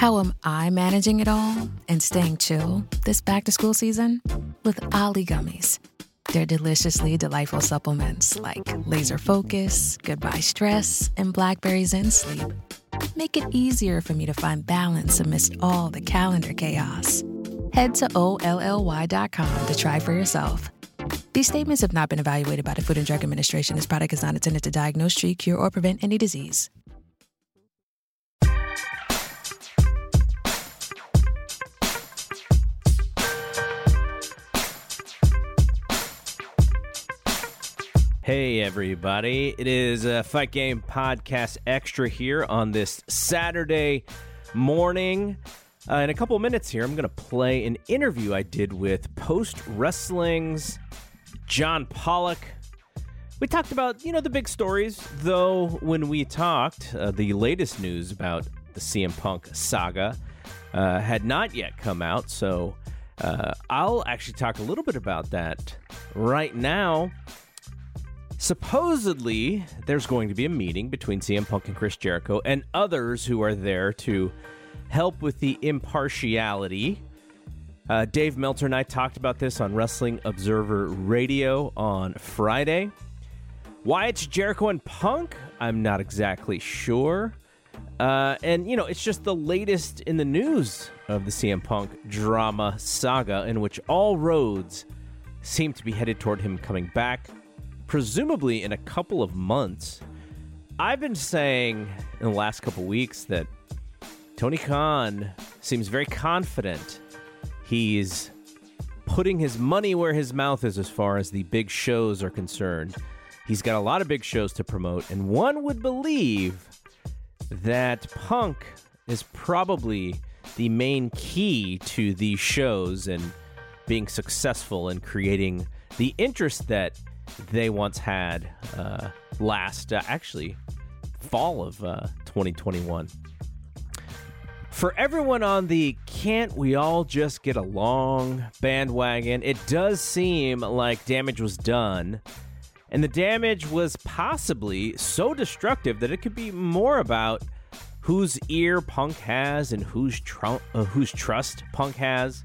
How am I managing it all and staying chill this back to school season? With OLLY Gummies. They're deliciously delightful supplements like laser focus, goodbye stress, and blackberry zen sleep. Make it easier for me to find balance amidst all the calendar chaos. Head to OLLY.com to try for yourself. These statements have not been evaluated by the Food and Drug Administration. This product is not intended to diagnose, treat, cure, or prevent any disease. Hey, everybody. It is a Fight Game Podcast Extra here on this Saturday morning. Uh, in a couple minutes here, I'm going to play an interview I did with Post Wrestling's John Pollock. We talked about, you know, the big stories, though, when we talked, uh, the latest news about the CM Punk saga uh, had not yet come out. So uh, I'll actually talk a little bit about that right now. Supposedly, there's going to be a meeting between CM Punk and Chris Jericho and others who are there to help with the impartiality. Uh, Dave Meltzer and I talked about this on Wrestling Observer Radio on Friday. Why it's Jericho and Punk, I'm not exactly sure. Uh, and, you know, it's just the latest in the news of the CM Punk drama saga, in which all roads seem to be headed toward him coming back presumably in a couple of months. I've been saying in the last couple weeks that Tony Khan seems very confident. He's putting his money where his mouth is as far as the big shows are concerned. He's got a lot of big shows to promote, and one would believe that Punk is probably the main key to these shows and being successful and creating the interest that they once had uh, last, uh, actually, fall of uh, 2021. For everyone on the can't we all just get along bandwagon, it does seem like damage was done. And the damage was possibly so destructive that it could be more about whose ear Punk has and whose, tr- uh, whose trust Punk has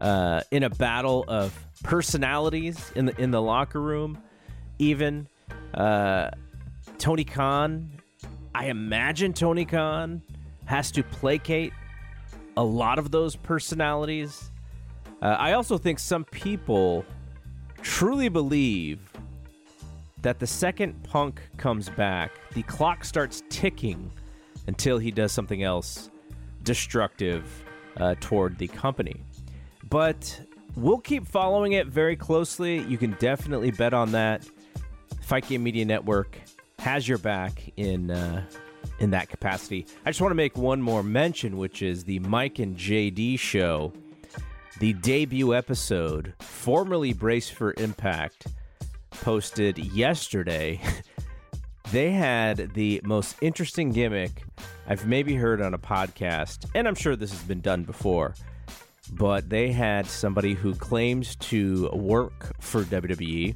uh, in a battle of personalities in the in the locker room. Even uh, Tony Khan, I imagine Tony Khan has to placate a lot of those personalities. Uh, I also think some people truly believe that the second Punk comes back, the clock starts ticking until he does something else destructive uh, toward the company. But we'll keep following it very closely. You can definitely bet on that. Fight Game Media Network has your back in uh, in that capacity. I just want to make one more mention, which is the Mike and JD show, the debut episode, formerly Brace for Impact, posted yesterday. they had the most interesting gimmick I've maybe heard on a podcast, and I'm sure this has been done before but they had somebody who claims to work for WWE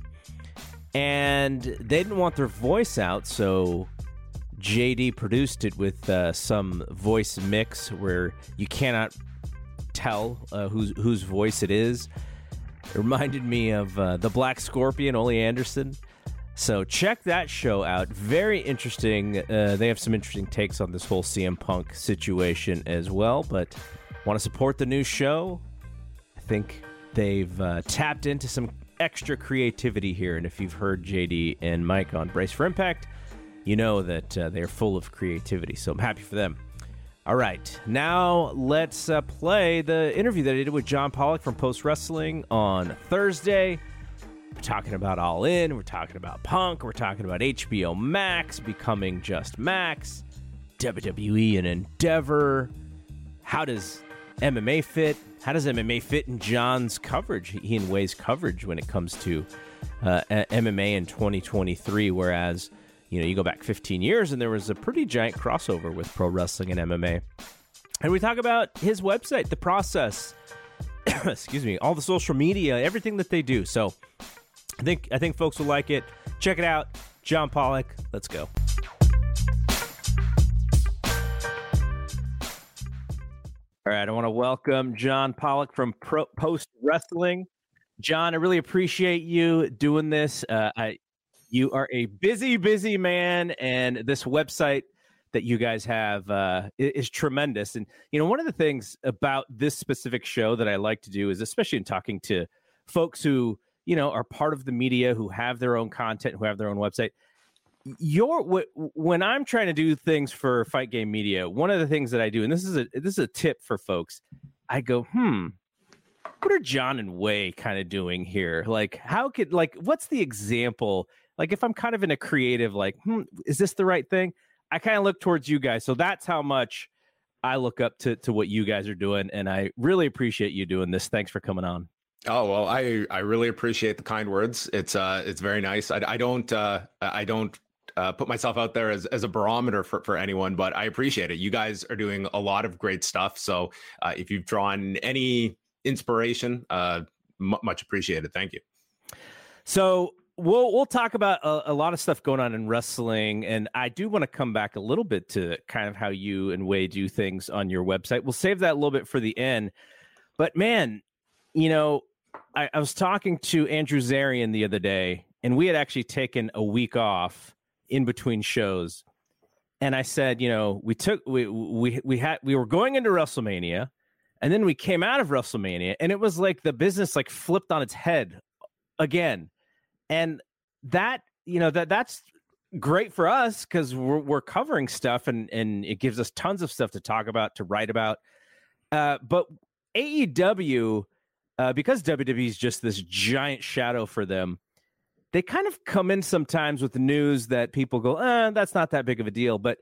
and they didn't want their voice out, so JD produced it with uh, some voice mix where you cannot tell uh, whose whose voice it is. It reminded me of uh, the Black Scorpion, Ole Anderson. So check that show out. Very interesting. Uh, they have some interesting takes on this whole CM Punk situation as well. But Want to support the new show? I think they've uh, tapped into some extra creativity here. And if you've heard JD and Mike on Brace for Impact, you know that uh, they're full of creativity. So I'm happy for them. All right, now let's uh, play the interview that I did with John Pollock from Post Wrestling on Thursday. We're talking about All In, we're talking about Punk, we're talking about HBO Max becoming just Max, WWE and Endeavor. How does MMA fit. How does MMA fit in John's coverage? He and Wai's coverage when it comes to uh, MMA in 2023, whereas you know you go back 15 years and there was a pretty giant crossover with pro wrestling and MMA. And we talk about his website, the process. excuse me, all the social media, everything that they do. So I think I think folks will like it. Check it out. John Pollock. Let's go. All right, I want to welcome John Pollock from Pro- Post Wrestling. John, I really appreciate you doing this. Uh, I, you are a busy, busy man, and this website that you guys have uh, is, is tremendous. And you know, one of the things about this specific show that I like to do is, especially in talking to folks who you know are part of the media, who have their own content, who have their own website. Your when I'm trying to do things for Fight Game Media, one of the things that I do, and this is a this is a tip for folks, I go, hmm, what are John and Wai kind of doing here? Like, how could like what's the example? Like, if I'm kind of in a creative, like, hmm, is this the right thing? I kind of look towards you guys. So that's how much I look up to to what you guys are doing, and I really appreciate you doing this. Thanks for coming on. Oh well, I I really appreciate the kind words. It's uh it's very nice. I, I don't uh I don't uh, put myself out there as, as a barometer for, for anyone, but I appreciate it. You guys are doing a lot of great stuff. So uh, if you've drawn any inspiration, uh, m- much appreciated. Thank you. So we'll we'll talk about a, a, lot of stuff going on in wrestling, and I do want to come back a little bit to kind of how you and Wai do things on your website. We'll save that a little bit for the end. But man, you know, I, I was talking to Andrew Zarian the other day, and we had actually taken a week off in between shows. And I said, you know, we took we we we had we were going into WrestleMania, and then we came out of WrestleMania, and it was like the business like flipped on its head again and that you know that that's great for us because we're, we're covering stuff and and it gives us tons of stuff to talk about to write about uh, but aew uh, because wwe is just this giant shadow for them they kind of come in sometimes with news that people go eh, that's not that big of a deal but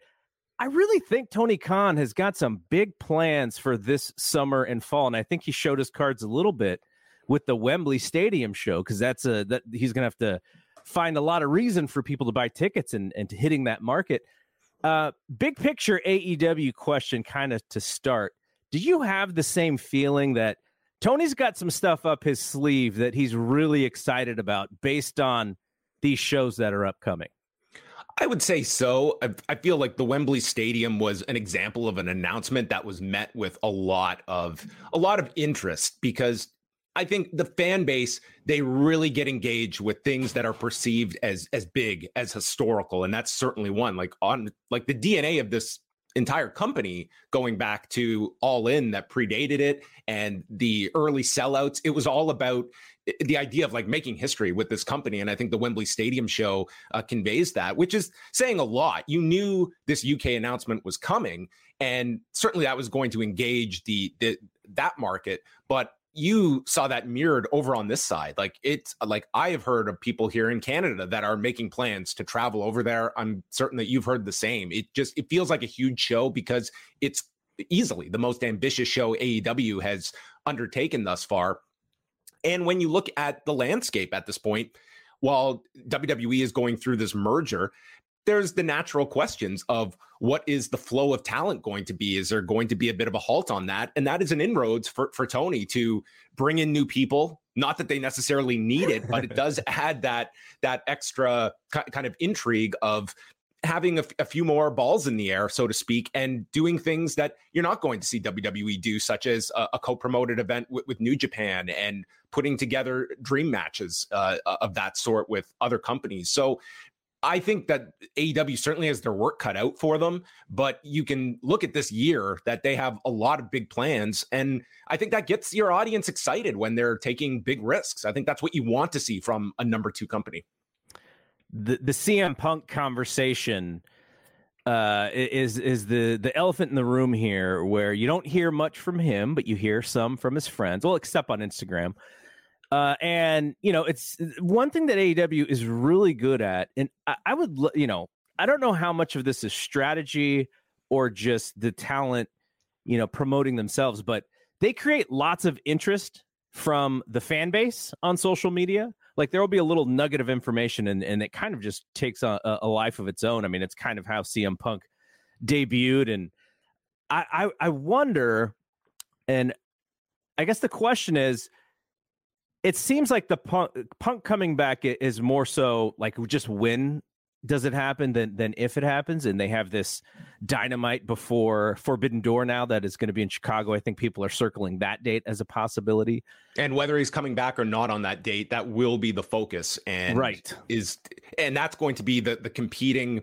i really think tony khan has got some big plans for this summer and fall and i think he showed his cards a little bit with the Wembley Stadium show because that's a that he's to have to find a lot of reason for people to buy tickets and and hitting that market. Uh, big picture AEW question, kind of to start. Do you have the same feeling that Tony's got some stuff up his sleeve that he's really excited about based on these shows that are upcoming? I would say so. I, I, feel like the Wembley Stadium was an example of an announcement that was met with a lot of a lot of interest because I think the fan base they really get engaged with things that are perceived as as big as historical, and that's certainly one. Like on like the DNA of this entire company going back to all in that predated it and the early sellouts. It was all about eh, the idea of like making history with this company and i think the wembley stadium show uh, conveys that which is saying a lot. You knew this uk announcement was coming and certainly that was going to engage the, the that market but you saw that mirrored over on this side. Like it's like I have heard of people here in Canada that are making plans to travel over there. I'm certain that you've heard the same. It just it feels like a huge show because it's easily the most ambitious show AEW has undertaken thus far. And when you look at the landscape at this point, while WWE is going through this merger, there's the natural questions of what is the flow of talent going to be? Is there going to be a bit of a halt on that? And that is an inroads for, for Tony to bring in new people. Not that they necessarily need it, but it does add that that extra kind of intrigue of having a, f- a few more balls in the air, so to speak, and doing things that you're not going to see WWE do, such as a, a co-promoted event with, with, New Japan and putting together dream matches uh, of that sort with other companies. So I think that AEW certainly has their work cut out for them, but you can look at this year that they have a lot of big plans. And I think that gets your audience excited when they're taking big risks. I think that's what you want to see from a number two company. The, the CM Punk conversation uh, is is the the elephant in the room here, where you don't hear much from him, but you hear some from his friends. Well, except on Instagram. Uh, and you know, it's one thing that AEW is really good at, and I, I would, you know, I don't know how much of this is strategy or just the talent, you know, promoting themselves, but they create lots of interest from the fan base on social media. Like there will be a little nugget of information, and and it kind of just takes a, a life of its own. I mean, it's kind of how CM Punk debuted, and I, I, I wonder, and I guess the question is it seems like the punk, punk coming back is more so like just when does it happen than than if it happens and they have this dynamite before forbidden door now that is going to be in chicago. I think people are circling that date as a possibility. And whether he's coming back or not on that date that will be the focus and right. is and that's going to be the the competing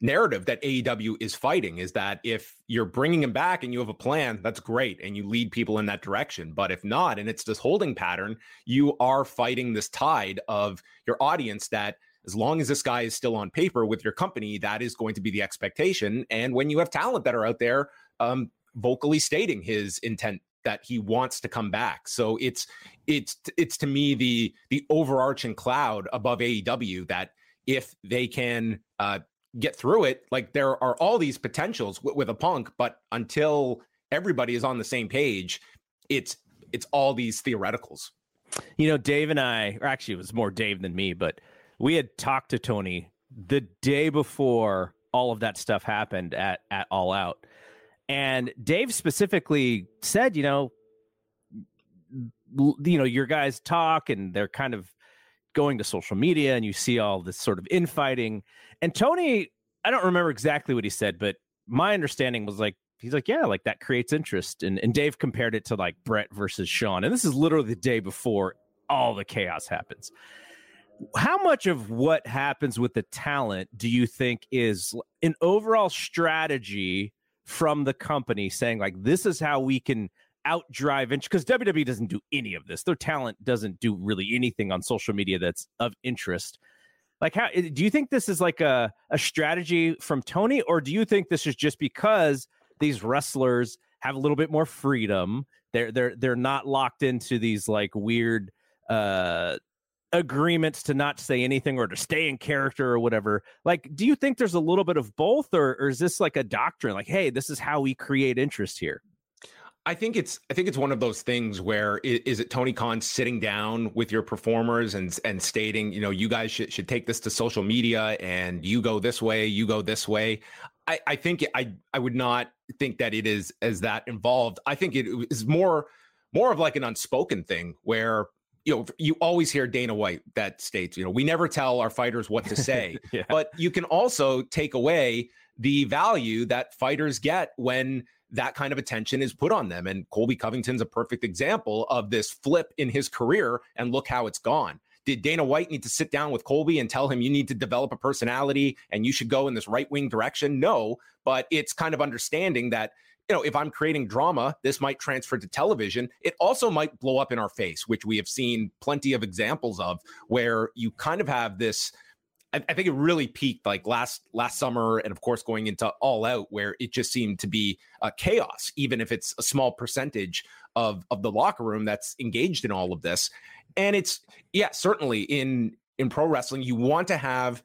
narrative that AEW is fighting is that if you're bringing him back and you have a plan, that's great, and you lead people in that direction. But if not, and it's this holding pattern, you are fighting this tide of your audience that as long as this guy is still on paper with your company, that is going to be the expectation. And when you have talent that are out there um, vocally stating his intent that he wants to come back, so it's it's it's to me the the overarching cloud above AEW that if they can uh, get through it, like there are all these potentials with, with a punk, but until everybody is on the same page, it's it's all these theoreticals. You know, Dave and I, or actually, it was more Dave than me, but we had talked to Tony the day before all of that stuff happened at at All Out, and Dave specifically said, you know, you know, your guys talk and they're kind of going to social media, and you see all this sort of infighting. And Tony, I don't remember exactly what he said, but my understanding was like he's like, yeah, like that creates interest. And and Dave compared it to like Brett versus Shawn, and this is literally the day before all the chaos happens how much of what happens with the talent do you think is an overall strategy from the company saying like this is how we can outdrive interest because WWE doesn't do any of this. Their talent doesn't do really anything on social media that's of interest. Like how do you think this is like a, a strategy from Tony, or do you think this is just because these wrestlers have a little bit more freedom? They're they're they're not locked into these like weird uh agreements to not say anything or to stay in character or whatever. Like, do you think there's a little bit of both, or, or is this like a doctrine? Like, hey, this is how we create interest here. I think it's I think it's one of those things where is, is, it Tony Khan sitting down with your performers and and stating, you know, you guys should should take this to social media and you go this way, you go this way. I, I think I I would not think that it is as that involved. I think it is more more of like an unspoken thing where you know, you always hear Dana White that states, you know, we never tell our fighters what to say, yeah. but you can also take away the value that fighters get when that kind of attention is put on them. And Colby Covington's a perfect example of this flip in his career. And look how it's gone. Did Dana White need to sit down with Colby and tell him you need to develop a personality and you should go in this right wing direction? No, but it's kind of understanding that you know, if I'm creating drama, this might transfer to television. It also might blow up in our face, which we have seen plenty of examples of, where you kind of have this. I, I think it really peaked like last last summer, and of course going into All Out, where it just seemed to be a chaos, even if it's a small percentage of of the locker room that's engaged in all of this. And it's yeah, certainly in in pro wrestling, you want to have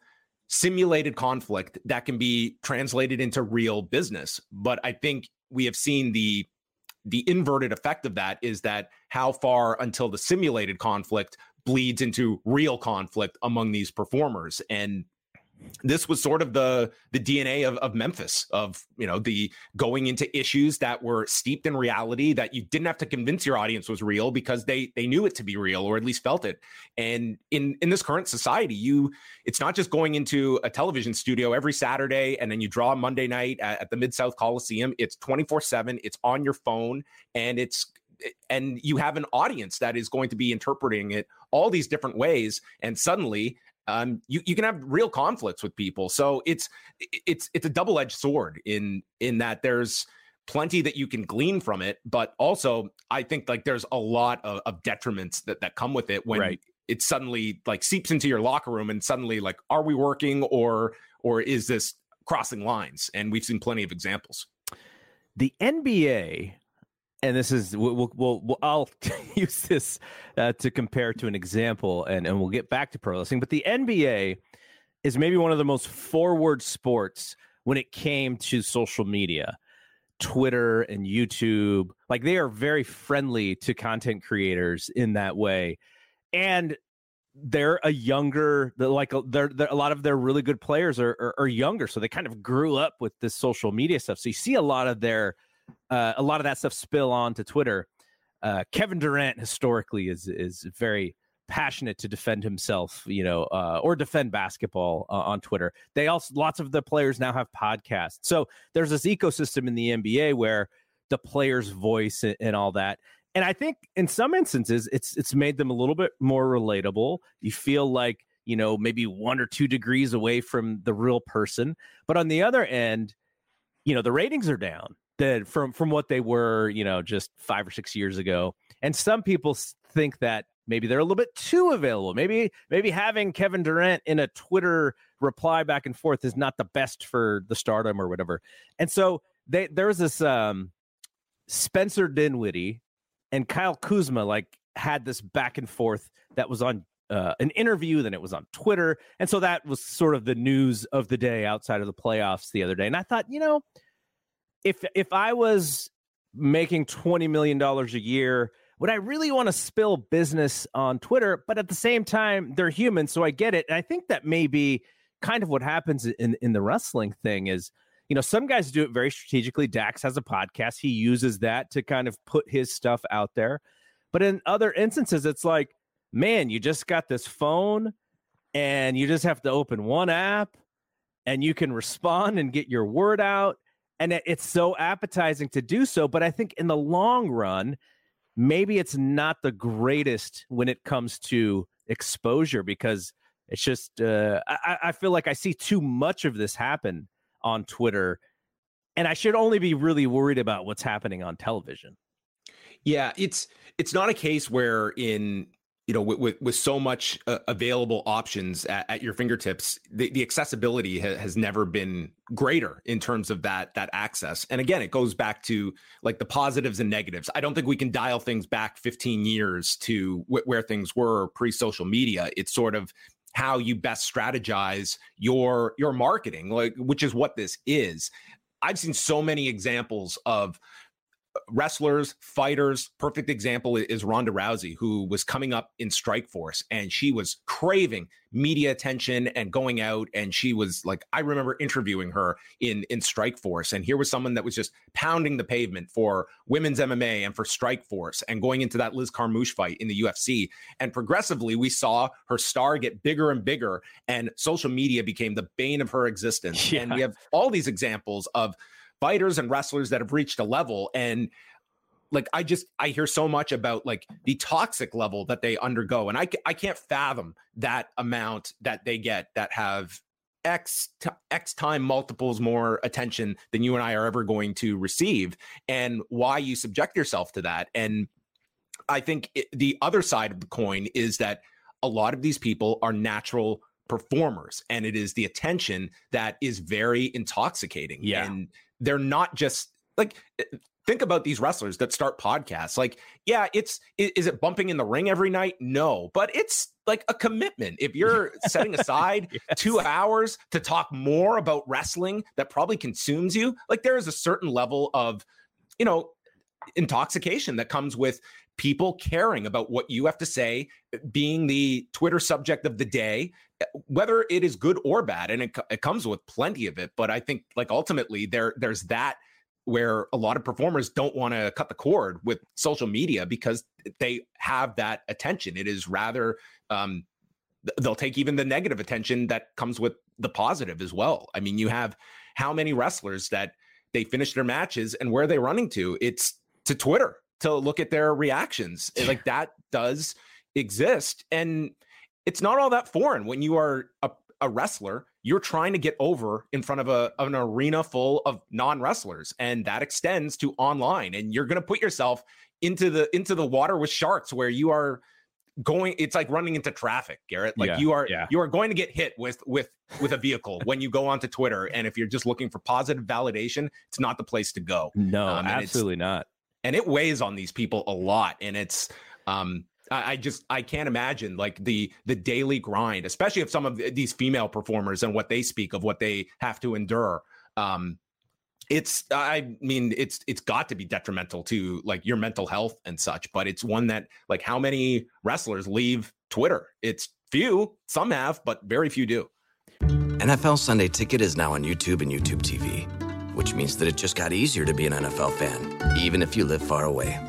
simulated conflict that can be translated into real business. But I think we have seen the the inverted effect of that is that how far until the simulated conflict bleeds into real conflict among these performers and this was sort of the the DNA of, of Memphis of you know the going into issues that were steeped in reality that you didn't have to convince your audience was real because they they knew it to be real or at least felt it. And in in this current society, you it's not just going into a television studio every Saturday and then you draw Monday night at, at the Mid South Coliseum. It's twenty four seven. It's on your phone and it's and you have an audience that is going to be interpreting it all these different ways and suddenly um, you you can have real conflicts with people. So it's it's it's a double edged sword in in that there's plenty that you can glean from it, but also I think like there's a lot of, of detriments that that come with it when right. it suddenly like seeps into your locker room and suddenly like are we working or or is this crossing lines? And we've seen plenty of examples. The NBA and this is we'll, we'll, we'll I'll use this uh, to compare to an example, and and we'll get back to pro wrestling. But the NBA is maybe one of the most forward sports when it came to social media, Twitter and YouTube. Like they are very friendly to content creators in that way, and they're a younger like they're, they're, a lot of their really good players are, are, are younger so they kind of grew up with this social media stuff so you see a lot of their uh, a lot of that stuff spill on to Twitter. Uh, Kevin Durant historically is is very passionate to defend himself, you know, uh, or defend basketball uh, on Twitter. They also lots of the players now have podcasts. So there's this ecosystem in the NBA where the player's voice and, and all that. And I think in some instances it's it's made them a little bit more relatable. You feel like, you know, maybe one or two degrees away from the real person. But on the other end, you know, the ratings are down that from from what they were, you know, just 5 or 6 years ago. And some people think that maybe they're a little bit too available. Maybe maybe having Kevin Durant in a Twitter reply back and forth is not the best for the stardom or whatever. And so they there's this um Spencer Dinwiddie and Kyle Kuzma like had this back and forth that was on uh, an interview, then it was on Twitter, and so that was sort of the news of the day outside of the playoffs the other day. And I thought, you know, if if I was making twenty million dollars a year would I really want to spill business on Twitter? But at the same time, they're human, so I get it. And I think that may be kind of what happens in in the wrestling thing is, you know, some guys do it very strategically. Dax has a podcast; he uses that to kind of put his stuff out there. But in other instances, it's like, man, you just got this phone, and you just have to open one app, and you can respond and get your word out. And it's so appetizing to do so. But I think in the long run, maybe it's not the greatest when it comes to exposure because it's just uh, I, I feel like I see too much of this happen on Twitter, and I should only be really worried about what's happening on television. Yeah, it's it's not a case where in you know, with, with, with so much uh, available options at, at, your fingertips, the, the accessibility ha- has never been greater in terms of that that access. And again, it goes back to like the positives and negatives. I don't think we can dial things back 15 years to wh- where things were pre-social media. It's sort of how you best strategize your your marketing, like which is what this is. I've seen so many examples of wrestlers, fighters. Perfect example is Ronda Rousey, who was coming up in Strikeforce and she was craving media attention and going out. And she was like, I remember interviewing her in in Strikeforce, and here was someone that was just pounding the pavement for women's MMA and for Strikeforce, and going into that Liz Carmouche fight in the UFC. And progressively, we saw her star get bigger and bigger, and social media became the bane of her existence. Yeah. And we have all these examples of fighters and wrestlers that have reached a level and like I just I hear so much about like the toxic level that they undergo and I I can't fathom that amount that they get that have x t- x time multiples more attention than you and I are ever going to receive and why you subject yourself to that and I think it, the other side of the coin is that a lot of these people are natural performers and it is the attention that is very intoxicating yeah. and they're not just like eh, think about these wrestlers that start podcasts. Like yeah it's is it bumping in the ring every night? No but it's like a commitment. If you're setting aside yes. two hours to talk more about wrestling that probably consumes you like there is a certain level of you know intoxication that comes with people caring about what you have to say, being the Twitter subject of the day, whether it is good or bad. And it, it comes with plenty of it. But I think like ultimately there there's that where a lot of performers don't want to cut the cord with social media because they have that attention. It is rather um, they'll take even the negative attention that comes with the positive as well. I mean, you have how many wrestlers that they finish their matches and where are they running to? It's to Twitter to look at their reactions. Like that does exist. And it's not all that foreign when you are a, a wrestler, you're trying to get over in front of a of an arena full of non-wrestlers. And that extends to online. And you're gonna put yourself into the into the water with sharks where you are going it's like running into traffic garrett like yeah, you are yeah. you are going to get hit with with with a vehicle when you go onto twitter and if you're just looking for positive validation it's not the place to go no um, absolutely not and it weighs on these people a lot and it's um I, just I can't imagine like the the daily grind, especially if some of these female performers and what they speak of what they have to endure. Um, it's I mean it's it's got to be detrimental to like your mental health and such, but it's one that like how many wrestlers leave Twitter? It's few, some have, but very few do. NFL Sunday Ticket is now on YouTube and YouTube TV, which means that it just got easier to be an NFL fan, even if you live far away.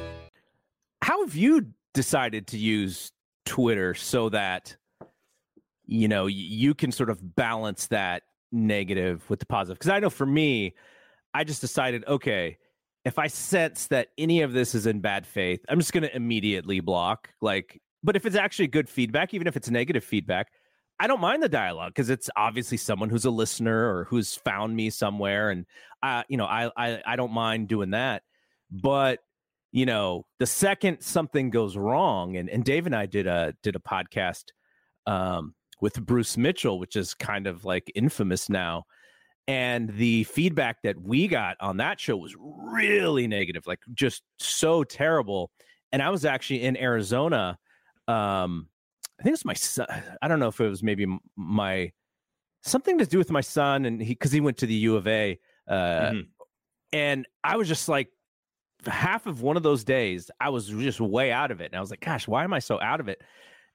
How have you decided to use Twitter so that you know you can sort of balance that negative with the positive? Because I know for me, I just decided, okay, if I sense that any of this is in bad faith, I'm just going to immediately block. Like, but if it's actually good feedback, even if it's negative feedback, I don't mind the dialogue because it's obviously someone who's a listener or who's found me somewhere, and I, you know, I, I, I don't mind doing that. But you know, the second something goes wrong, and and Dave and I did a did a podcast um, with Bruce Mitchell, which is kind of like infamous now. And the feedback that we got on that show was really negative, like just so terrible. And I was actually in Arizona. Um, I think it was my son. I don't know if it was maybe my something to do with my son, and he because he went to the U of A. Uh, mm-hmm. And I was just like, half of one of those days, I was just way out of it. And I was like, gosh, why am I so out of it?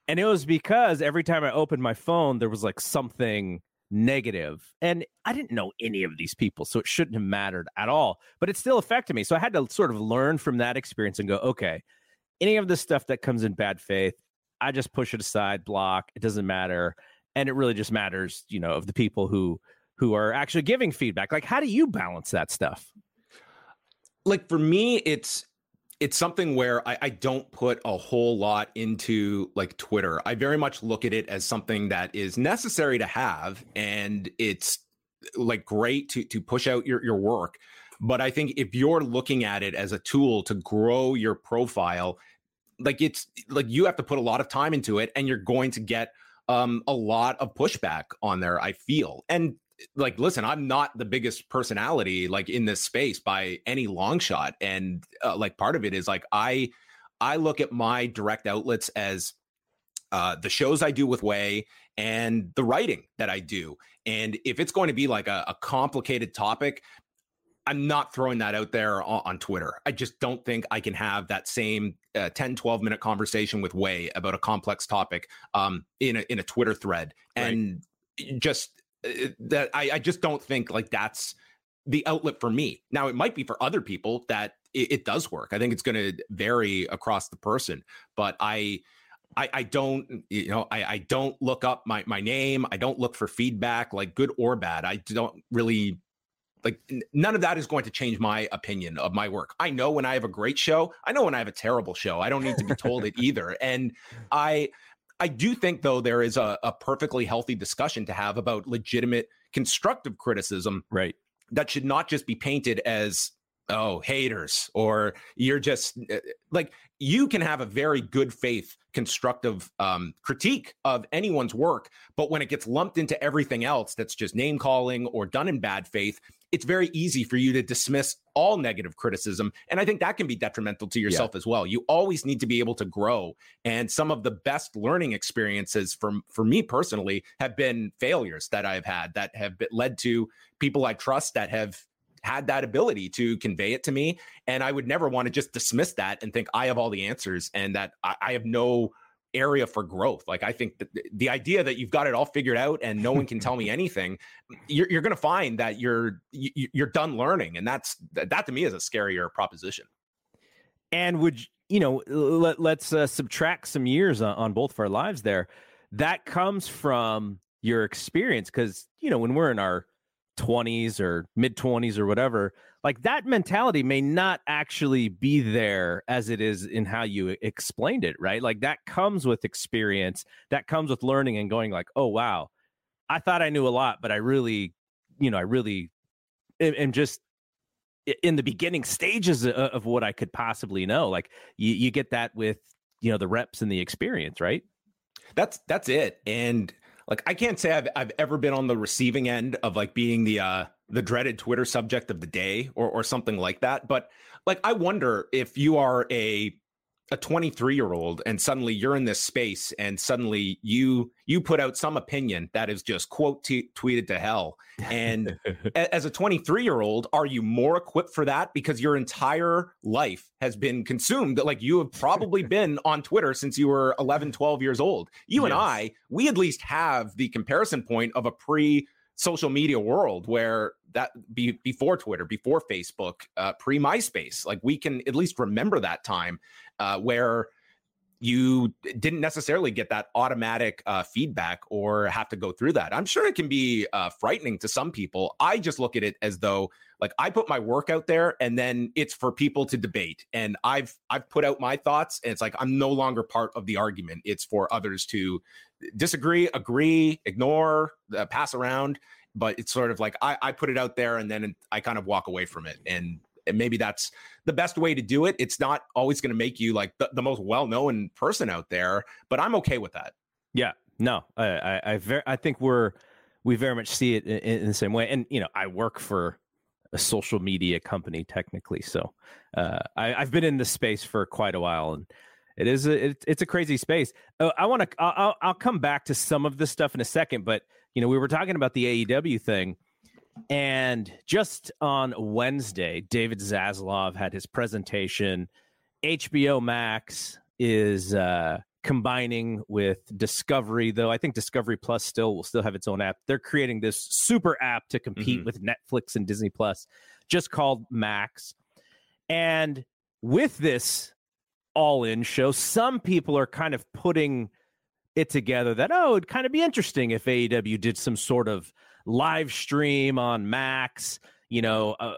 And it was because every time I opened my phone, there was like something negative. And I didn't know any of these people, so it shouldn't have mattered at all. But it still affected me. So I had to sort of learn from that experience and go, okay, any of this stuff that comes in bad faith, I just push it aside, block. It doesn't matter. And it really just matters, you know, of the people who who are actually giving feedback. Like, how do you balance that stuff? Like for me, it's it's something where I, I, don't put a whole lot into like Twitter. I very much look at it as something that is necessary to have, and it's like great to to push out your your work. But I think if you're looking at it as a tool to grow your profile, like it's like you have to put a lot of time into it, and you're going to get um, a lot of pushback on there. I feel, and like listen i'm not the biggest personality like in this space by any long shot and uh, like part of it is like i i look at my direct outlets as uh the shows i do with Wai and the writing that i do and if it's going to be like a, a complicated topic i'm not throwing that out there on, on, twitter i just don't think i can have that same uh, 10 12 minute conversation with Wai about a complex topic um in a in a twitter thread right. and just that I, I just don't think like that's the outlet for me. Now, it might be for other people that it, it does work. I think it's going to vary across the person, but I, I, I don't, you know, I, I don't look up my my name. I don't look for feedback, like good or bad. I don't really like none of that is going to change my opinion of my work. I know when I have a great show. I know when I have a terrible show. I don't need to be told it either. And I I do think, though, there is a, a perfectly healthy discussion to have about legitimate constructive criticism. Right. That should not just be painted as oh haters or you're just uh, like you can have a very good faith constructive um, critique of anyone's work but when it gets lumped into everything else that's just name calling or done in bad faith it's very easy for you to dismiss all negative criticism. And I think that can be detrimental to yourself yeah. as well. You always need to be able to grow. And some of the best learning experiences from for me personally have been failures that I've had that have been, led to people I trust that have had that ability to convey it to me. And I would never want to just dismiss that and think I have all the answers and that I, I have no area for growth. Like I think that the idea that you've got it all figured out and no one can tell me anything, you're, you're going to find that you're you're done learning, and that's that to me is a scarier proposition. And would you know? Let, let's uh, subtract some years on, on both of our lives. There, that comes from your experience because you know when we're in our 20s or mid 20s or whatever like that mentality may not actually be there as it is in how you explained it right like that comes with experience that comes with learning and going like oh wow I thought I knew a lot, but I really, you know, I really am just in the beginning stages of, of what I could possibly know. Like you, you get that with you know the reps and the experience, right? That's that's it. And like I can't say I've I've ever been on the receiving end of like being the uh the dreaded Twitter subject of the day or or something like that. But like I wonder if you are a a 23 year old and suddenly you're in this space and suddenly you you put out some opinion that is just quote t- tweeted to hell. And as a 23 year old are you more equipped for that? Because your entire life has been consumed like you have probably been on twitter since you were 11 12 years old. You yes. and i we at least have the comparison point of a pre social media world where that be before Twitter, before Facebook, uh, pre MySpace. Like we can at least remember that time uh, where you didn't necessarily get that automatic uh, feedback or have to go through that. I'm sure it can be uh, frightening to some people. I just look at it as though like I put my work out there and then it's for people to debate. And I've I've put out my thoughts and it's like I'm no longer part of the argument. It's for others to disagree, agree, ignore, uh, pass around but it's sort of like I, I put it out there and then I kind of walk away from it. And, and maybe that's the best way to do it. It's not always going to make you like the, the most well known person out there, but I'm okay with that. Yeah, no, I, I, I, very, I think we're, we very much see it in, in, the same way. And, you know, I work for a social media company technically. So uh, I, I've been in this space for quite a while and it is a, it, it's a crazy space. Uh, I want to, I'll, I'll come back to some of this stuff in a second, but you know, we were talking about the AEW thing, and just on Wednesday, David Zaslav had his presentation. HBO Max is uh, combining with Discovery, though I think Discovery Plus still will still have its own app. They're creating this super app to compete mm-hmm. with Netflix and Disney Plus, just called Max. And with this all in show, some people are kind of putting it together that oh it'd kind of be interesting if AEW did some sort of live stream on Max. You know, uh,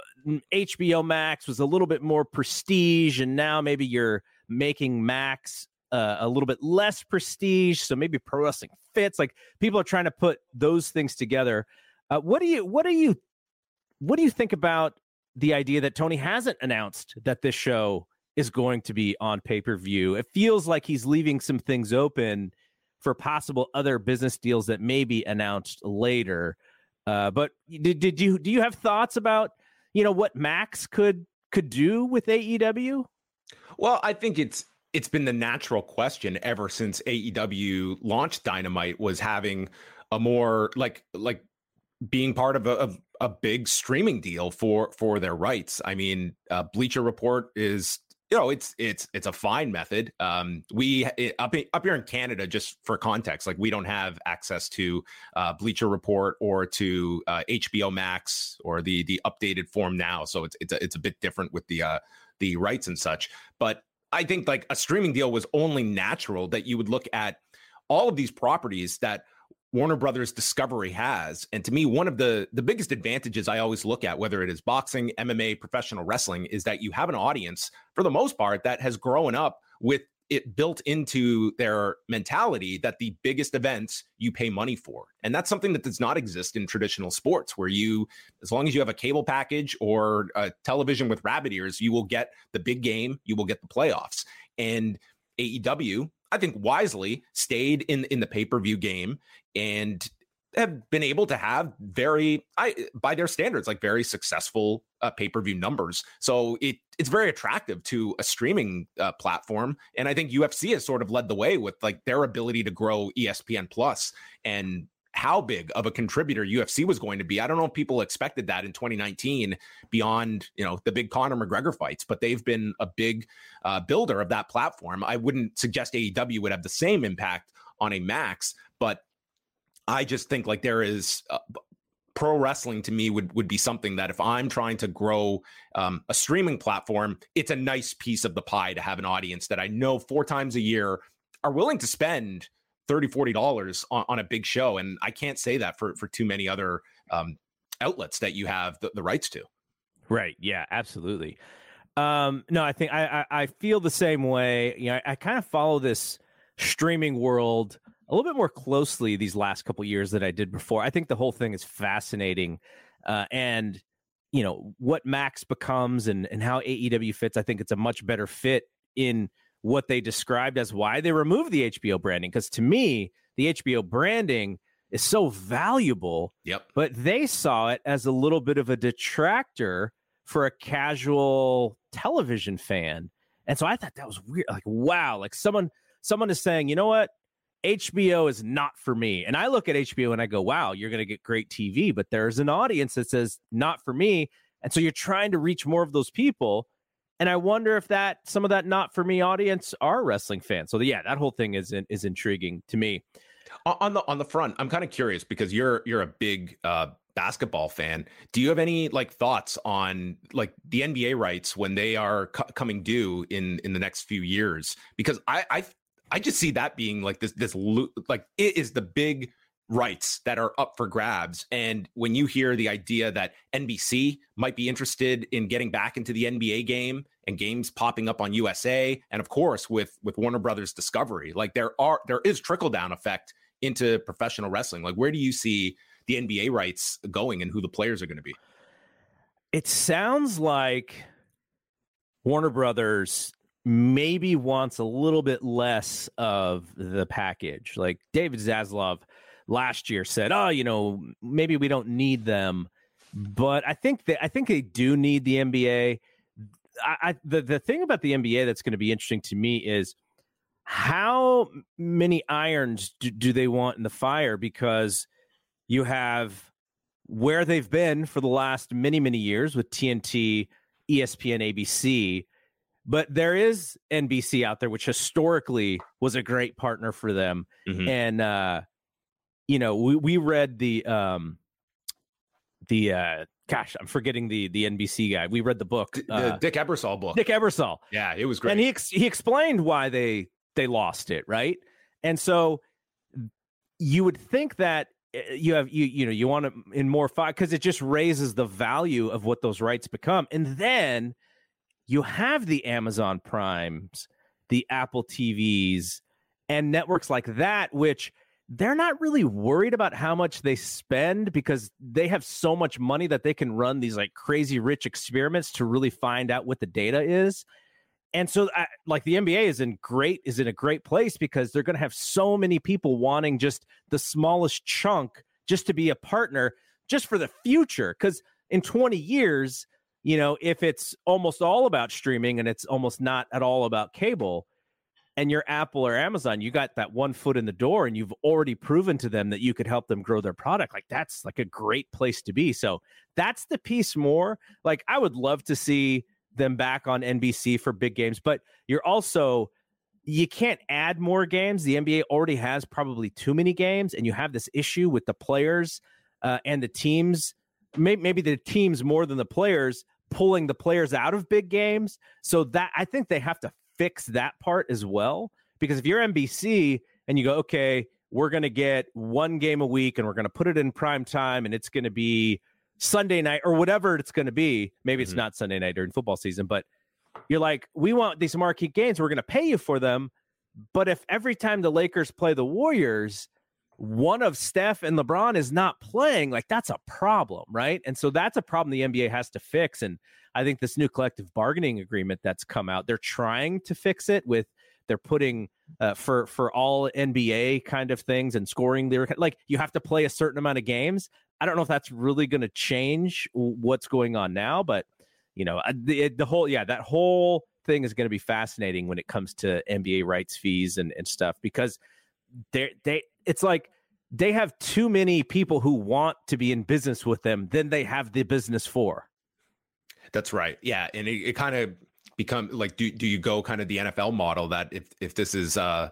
HBO Max was a little bit more prestige, and now maybe you're making Max uh, a little bit less prestige. So maybe pro wrestling fits. Like people are trying to put those things together. Uh, what do you what do you what do you think about the idea that Tony hasn't announced that this show is going to be on pay per view? It feels like he's leaving some things open for possible other business deals that may be announced later. Uh, but did, did you do you have thoughts about you know what Max could could do with AEW? Well, I think it's it's been the natural question ever since AEW launched Dynamite was having a more like like being part of a, of a big streaming deal for for their rights. I mean, uh, Bleacher Report is you know it's it's it's a fine method um we up up here in canada just for context like we don't have access to uh bleacher report or to uh, hbo max or the the updated form now so it's it's a, it's a bit different with the uh the rights and such. But i think like a streaming deal was only natural that you would look at all of these properties that Warner Brothers Discovery has. And to me, one of the the biggest advantages I always look at, whether it is boxing, MMA, professional wrestling, is that you have an audience for the most part that has grown up with it built into their mentality that the biggest events you pay money for. And that's something that does not exist in traditional sports, where you, as long as you have a cable package or a television with rabbit ears, you will get the big game, you will get the playoffs. And AEW I think wisely stayed in in the pay per view game and have been able to have very I by their standards like very successful uh, pay-per-view numbers. So it it's very attractive to a streaming uh, platform and I think UFC has sort of led the way with like their ability to grow ESPN Plus and how big of a contributor UFC was going to be. I don't know if people expected that in 2019 beyond, you know, the big Conor McGregor fights, but they've been a big uh, builder of that platform. I wouldn't suggest AEW would have the same impact on a Max, but I just think like there is uh, pro wrestling to me would would be something that if I'm trying to grow um, a streaming platform, it's a nice piece of the pie to have an audience that I know four times a year are willing to spend 30 40 dollars on, on, a big show and i can't say that for for too many other um, outlets that you have the, the, rights to right yeah absolutely um, no i think I, I, I feel the same way you know i, I kind of follow this streaming world a little bit more closely these last couple years than I did before. I think the whole thing is fascinating, uh, and you know what Max becomes and and how AEW fits. I think it's a much better fit in what they described as why they removed the HBO branding. Because to me, the HBO branding is so valuable. Yep. But they saw it as a little bit of a detractor for a casual television fan. And so I thought that was weird. Like, wow, like someone someone is saying, you know what? HBO is not for me. And I look at HBO and I go, wow, you're going to get great TV. But there's an audience that says, not for me. And so you're trying to reach more of those people. And I wonder if that some of that not for me audience are wrestling fans. So yeah, that whole thing is is intriguing to me. On the on the front, I'm kind of curious because you're you're a big uh, basketball fan. Do you have any like thoughts on like the NBA rights when they are coming due in in the next few years? Because I I I just see that being like this this like it is the big rights that are up for grabs. And when you hear the idea that NBC might be interested in getting back into the NBA game and games popping up on USA, and of course with with Warner Brothers Discovery, like there are there is trickle down effect into professional wrestling. Like where do you see the NBA rights going and who the players are going to be? It sounds like Warner Brothers maybe wants a little bit less of the package. Like David Zaslav last year said, "Oh, you know, maybe we don't need them." But I think that I think they do need the NBA. I, I the the thing about the NBA that's going to be interesting to me is how many irons do, do they want in the fire because you have where they've been for the last many many years with TNT, ESPN, ABC but there is NBC out there, which historically was a great partner for them. Mm-hmm. And uh, you know, we we read the um the uh gosh, I'm forgetting the the NBC guy. We read the book, the uh, Dick Ebersol book. Dick Ebersol. Yeah, it was great. And he ex- he explained why they they lost it, right? And so you would think that eh, you have you you know you want to in more fight because it just raises the value of what those rights become, and then you have the Amazon Primes, the Apple TVs, and networks like that, which they're not really worried about how much they spend because they have so much money that they can run these like crazy rich experiments to really find out what the data is. And so I, like the NBA is in great is in a great place because they're going to have so many people wanting just the smallest chunk just to be a partner just for the future cuz in 20 years you know, if it's almost all about streaming and it's almost not at all about cable, and you're Apple or Amazon, you got that one foot in the door and you've already proven to them that you could help them grow their product. Like that's like a great place to be. So that's the piece more. Like I would love to see them back on NBC for big games, but you're also you can't add more games. The NBA already has probably too many games, and you have this issue with the players uh, and the teams maybe, maybe the teams more than the players pulling the players out of big games. So that I think they have to fix that part as well. Because if you're NBC and you go, okay, we're going to get one game a week and we're going to put it in prime time and it's going to be Sunday night or whatever it's going to be. Maybe it's mm-hmm. not Sunday night during football season, but you're like, we want these marquee games. We're going to pay you for them. But if every time the Lakers play the Warriors, one of Steph and LeBron is not playing, like that's a problem, right? And so that's a problem the NBA has to fix. And I think this new collective bargaining agreement that's come out, they're trying to fix it with they're putting uh, for for all NBA kind of things and scoring like you have to play a certain amount of games. I don't know if that's really going to change what's going on now, but you know uh, the the whole yeah that whole thing is going to be fascinating when it comes to NBA rights fees and and stuff because they they it's like they have too many people who want to be in business with them than they have the business for. That's right. Yeah, and it, it kind of become like do do you go kind of the NFL model that if if this is uh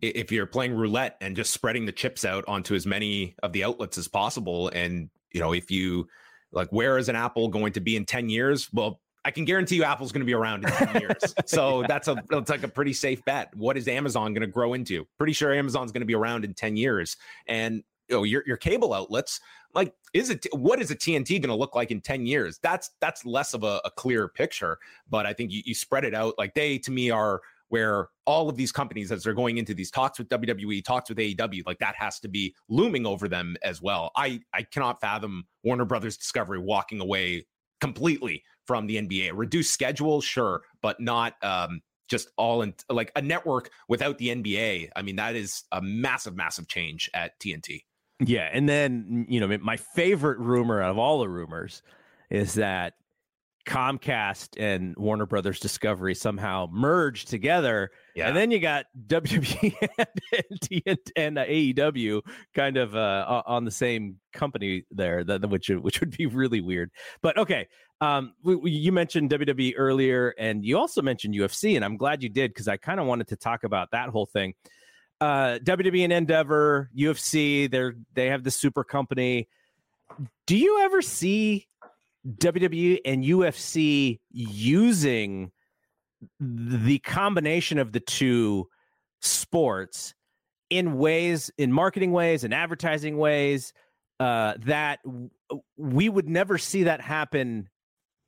if you're playing roulette and just spreading the chips out onto as many of the outlets as possible and you know if you like where is an apple going to be in 10 years well I can guarantee you Apple's going to be around in 10 years. So yeah. that's a that's like a pretty safe bet. What is Amazon going to grow into? Pretty sure Amazon's going to be around in 10 years. And you know, your your cable outlets, like is it what is a TNT going to look like in 10 years? That's that's less of a, a clear picture, but I think you, you spread it out like they to me are where all of these companies, as they're going into these talks with WWE, talks with AEW, like that has to be looming over them as well. I I cannot fathom Warner Brothers Discovery walking away completely from the NBA. Reduced schedule, sure, but not um, just all in like a network without the NBA. I mean, that is a massive, massive change at TNT. Yeah, and then you know my favorite rumor of all the rumors is that Comcast and Warner Brothers Discovery somehow merged together, yeah. and then you got WWE and, and, and uh, AEW kind of uh, on the same company there, that, which which would be really weird. But okay, um, we, we, you mentioned WWE earlier, and you also mentioned UFC, and I'm glad you did because I kind of wanted to talk about that whole thing. Uh, WWE and Endeavor, UFC, they're they have the super company. Do you ever see WWE and UFC using the combination of the two sports in ways, in marketing ways, and advertising ways uh, that w- we would never see that happen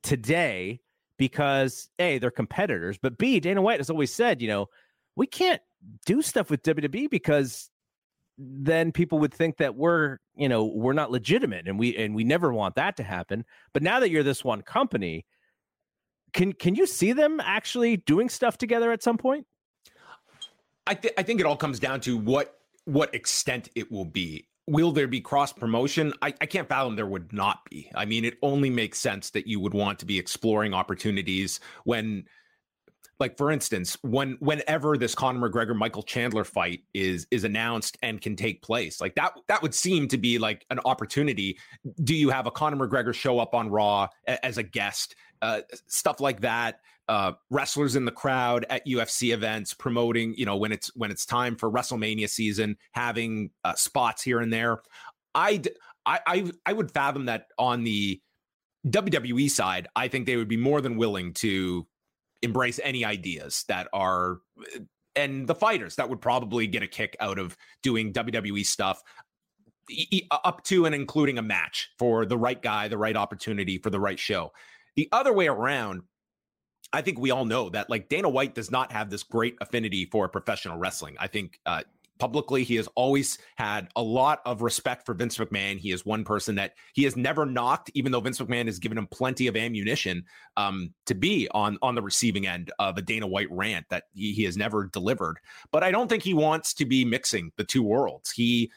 today because a they're competitors, but b Dana White has always said, you know, we can't do stuff with WWE because then people would think that we're you know we're not legitimate and we and we never want that to happen. But now that you're this one company can can you see them actually doing stuff together at some point? I th- i think it all comes down to what what extent it will be. Will there be cross promotion I, I can't fathom there would not be. I mean it only makes sense that you would want to be exploring opportunities when like for instance, when whenever this Conor McGregor Michael Chandler fight is is announced and can take place, like that that would seem to be like an opportunity. Do you have a Conor McGregor show up on Raw a, as a guest? Uh, stuff like that. Uh, wrestlers in the crowd at UFC events promoting, you know, when it's when it's time for WrestleMania season, having uh, spots here and there. I'd, I I I would fathom that on the WWE side, I think they would be more than willing to embrace any ideas that are and the fighters that would probably get a kick out of doing WWE stuff up to and including a match for the right guy, the right opportunity for the right show. The other way around, I think we all know that like Dana White does not have this great affinity for professional wrestling. I think uh, publicly. He has always had a lot of respect for Vince McMahon. He is one person that he has never knocked, even though Vince McMahon has given him plenty of ammunition um, to be on on the receiving end of a Dana White rant that he, he has never delivered. But I don't think he wants to be mixing the two worlds. He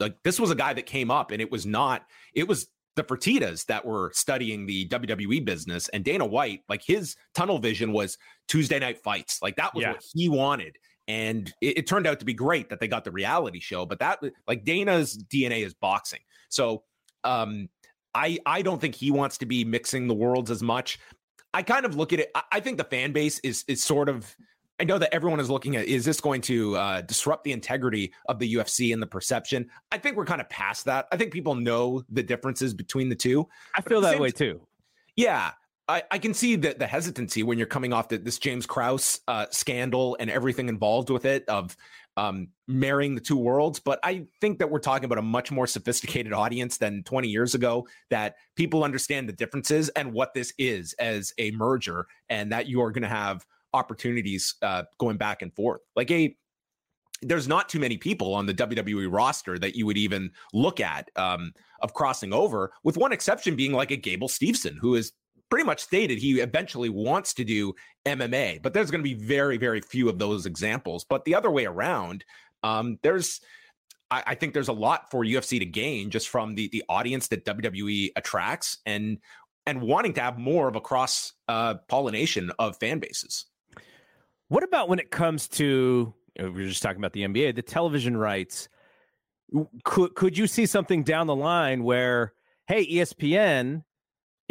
like this was a guy that came up, and it was not. It was the Fertitas that were studying the WWE business and Dana White, like his tunnel vision was Tuesday night fights. Like that was yeah. what he wanted and it, it, turned out to be great that they got the reality show but that like dana's dna is boxing so um i i don't think he wants to be mixing the worlds as much i kind of look at it i, I think the fan base is is sort of I know that everyone is looking at is this going to uh, disrupt the integrity of the UFC and the perception? I think we're kind of past that. I think people know the differences between the two. I feel that way too. Yeah, I, I can see the, hesitancy when you're coming off the, this James Krause uh, scandal and everything involved with it of um, marrying the two worlds. But I think that we're talking about a much more sophisticated audience than 20 years ago, that people understand the differences and what this is as a merger, and that you are going to have opportunities uh, going back and forth. Like a there's not too many people on the WWE roster that you would even look at um, of crossing over, with one exception being like a Gable Steveson, who is pretty much stated he eventually wants to do MMA, but there's going to be very, very few of those examples. But the other way around, um, there's I, I, think there's a lot for UFC to gain just from the the audience that WWE attracts and and wanting to have more of a cross uh, pollination of fan bases. What about when it comes to know, we were just talking about the NBA, the television rights? Could could you see something down the line where, hey, ESPN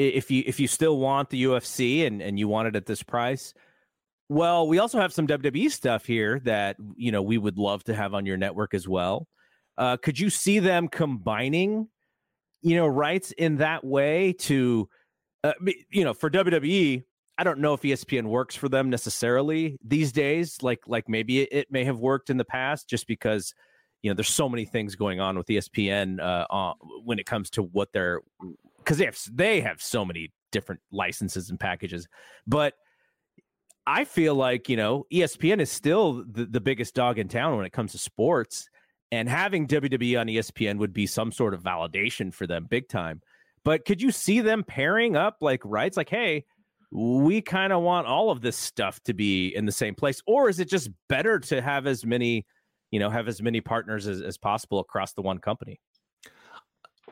if you if you still want the UFC and and you want it at this price, well, we also have some WWE stuff here that you know we would love to have on your network as well. Uh, could you see them combining, you know, rights in that way to, uh, you know, for WWE? I don't know if ESPN works for them necessarily these days. Like like maybe it, it may have worked in the past, just because you know there's so many things going on with ESPN uh, uh, when it comes to what they're because they have they have so many different licenses and packages. But I feel like, you know, ESPN is still the, the biggest dog in town when it comes to sports. And having WWE on ESPN would be some sort of validation for them big time. But could you see them pairing up like rights? Like, hey, we kind of want all of this stuff to be in the same place. Or is it just better to have as many, you know, have as many partners as, as possible across the one company?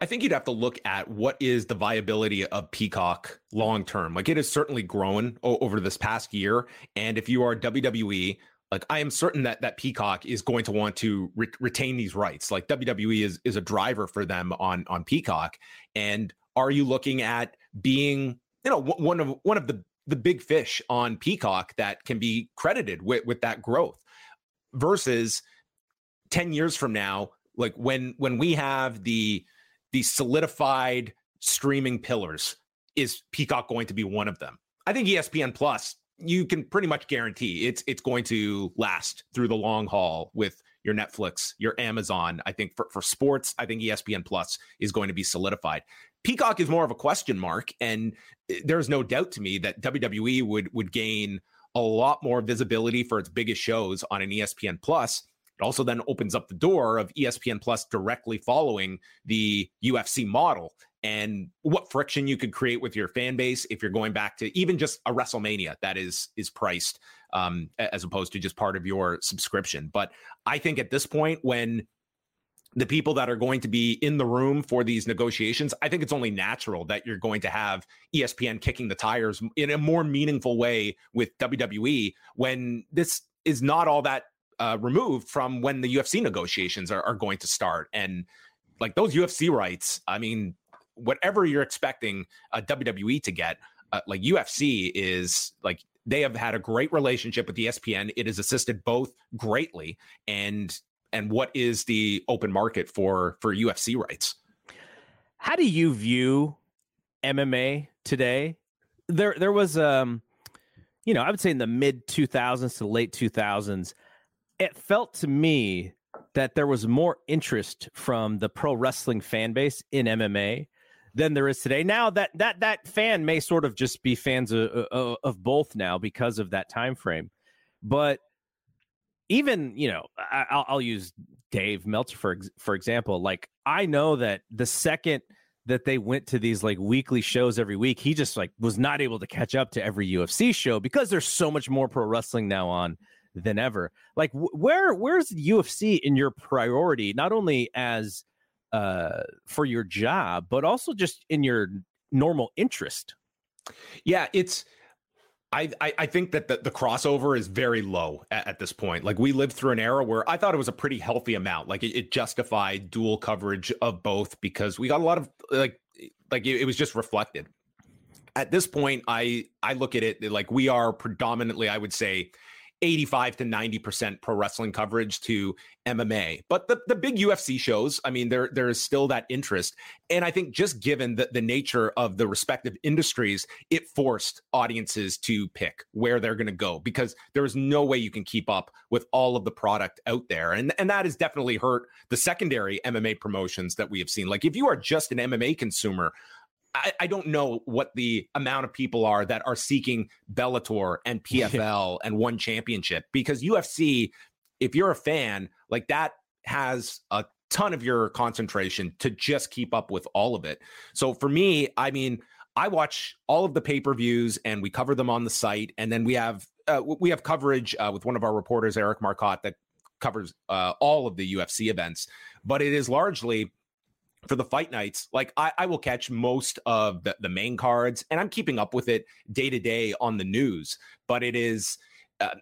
I think you'd have to look at what is the viability of Peacock long term. Like it has certainly grown o- over this past year, and if you are WWE, like I am certain that that Peacock is going to want to re- retain these rights. Like WWE is is a driver for them on on Peacock, and are you looking at being you know w- one of one of the the big fish on Peacock that can be credited with with that growth versus 10 years from now like when when we have the the solidified streaming pillars is Peacock going to be one of them? I think ESPN Plus you can pretty much guarantee it's it's going to last through the long haul with your Netflix, your Amazon. I think for, for sports, I think ESPN Plus is going to be solidified. Peacock is more of a question mark, and eh, there's no doubt to me that WWE would would gain a lot more visibility for its biggest shows on an ESPN Plus. It also then opens up the door of ESPN Plus directly following the UFC model and what friction you could create with your fan base if you're going back to even just a WrestleMania that is is priced um, as opposed to just part of your subscription. But I think at this point, when the people that are going to be in the room for these negotiations, I think it's only natural that you're going to have ESPN kicking the tires in a more meaningful way with WWE when this is not all that uh, removed from when the UFC negotiations are, are going to start. And like those UFC rights, I mean, whatever you're expecting uh, WWE to get, uh, like UFC is like they have had a great relationship with ESPN. It has assisted both greatly, and and what is the open market for for UFC rights? How do you view MMA today? There there was um you know, I would say in the mid 2000s to late 2000s, it felt to me that there was more interest from the pro wrestling fan base in MMA than there is today. Now that that that fan may sort of just be fans of, of, of both now because of that time frame, but even you know I, will use Dave Meltzer for for example. Like I know that the second that they went to these like weekly shows every week, he just like was not able to catch up to every UFC show because there's so much more pro wrestling now on than ever. Like where where's UFC in your priority, not only as uh for your job, but also just in your normal interest? Yeah, it's I, I, think that the, the crossover is very low at, at, this point. Like we lived through an era where I thought it was a pretty healthy amount. Like it, it justified dual coverage of both because we got a lot of like like it, it was just reflected. At this point, I I look at it like we are predominantly, I would say, 85 to 90% pro wrestling coverage to MMA. But the, the big UFC shows, I mean, there there is still that interest. And I think just given the, the nature of the respective industries, it forced audiences to pick where they're going to go because there is no way you can keep up with all of the product out there. And, and that has definitely hurt the secondary MMA promotions that we have seen. Like if you are just an MMA consumer, I, I, don't know what the amount of people are that are seeking Bellator and PFL and one championship because UFC, if you're a fan, like that has a ton of your concentration to just keep up with all of it. So for me, I mean, I watch all of the pay-per-views and we cover them on the site, and then we have uh, we have coverage uh, with one of our reporters, Eric Marcotte, that covers uh, all of the UFC events. But it is largely for the fight nights, like I, I will catch most of the, the main cards and I'm keeping up with it day to day on the news, but it is uh,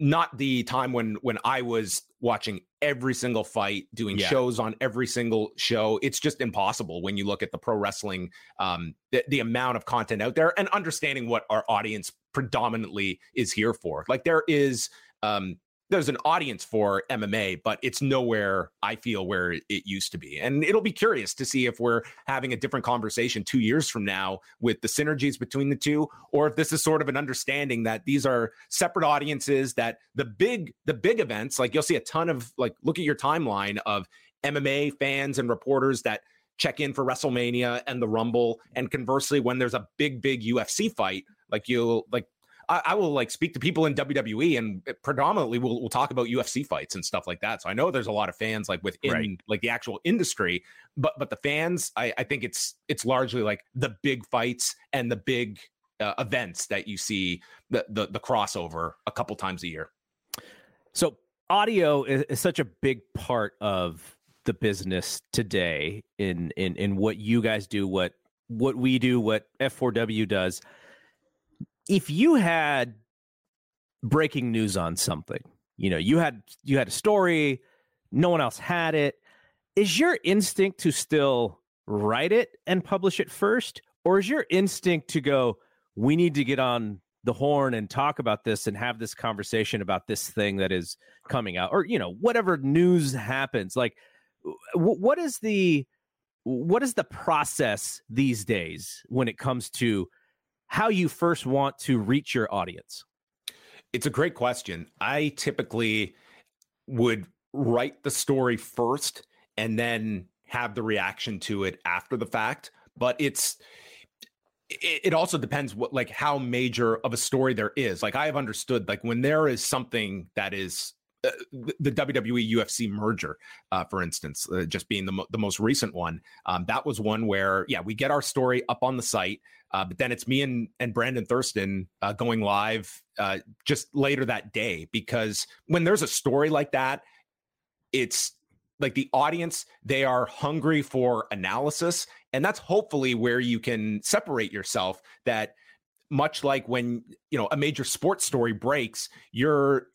not the time when when I was watching every single fight, doing yeah. shows on every single show. It's just impossible when you look at the pro wrestling, um, the, the amount of content out there, and understanding what our audience predominantly is here for. Like there is um, there's an audience for MMA, but it's nowhere I feel where it used to be. And it'll be curious to see if we're having a different conversation two years from now with the synergies between the two, or if this is sort of an understanding that these are separate audiences, that the big, the big events, like you'll see a ton of like look at your timeline of MMA fans and reporters that check in for WrestleMania and the Rumble. And conversely, when there's a big, big UFC fight, like you'll like I, I, will like speak to people in WWE and predominantly we'll, we'll talk about UFC fights and stuff like that. So I know there's a lot of fans like within right. like the actual industry, but but the fans, I, I think it's it's largely like the big fights and the big uh, events that you see the, the the crossover a couple times a year. So audio is, is such a big part of the business today in in in what you guys do, what what we do, what F4W does. If you had breaking news on something, you know, you had you had a story, no one else had it. Is your instinct to still write it and publish it first, or is your instinct to go, we need to get on the horn and talk about this and have this conversation about this thing that is coming out, or you know, whatever news happens? Like, w- what is the what is the process these days when it comes to how you first want to reach your audience? It's a great question. I typically would write the story first and then have the reaction to it after the fact, but it's it, also depends what like how major of a story there is. Like I have understood like when there is something that is uh, the WWE UFC merger, uh, for instance, uh, just being the, mo- the most recent one. Um, that was one where, yeah, we get our story up on the site, uh, but then it's me and, and Brandon Thurston uh, going live uh, just later that day. Because when there's a story like that, it's like the audience, they are hungry for analysis. And that's hopefully where you can separate yourself that much like when you know a major sports story breaks you're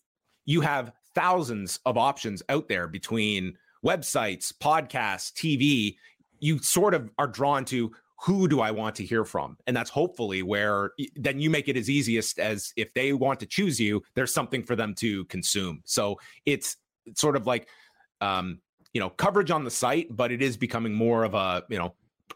you have thousands of options out there between websites, podcasts, TV. You sort of are drawn to who do I want to hear from? And that's hopefully where then you make it as easiest as if they want to choose you, there's something for them to consume. So it's sort of like, um, you know, coverage on the site, but it is becoming more of a, you know,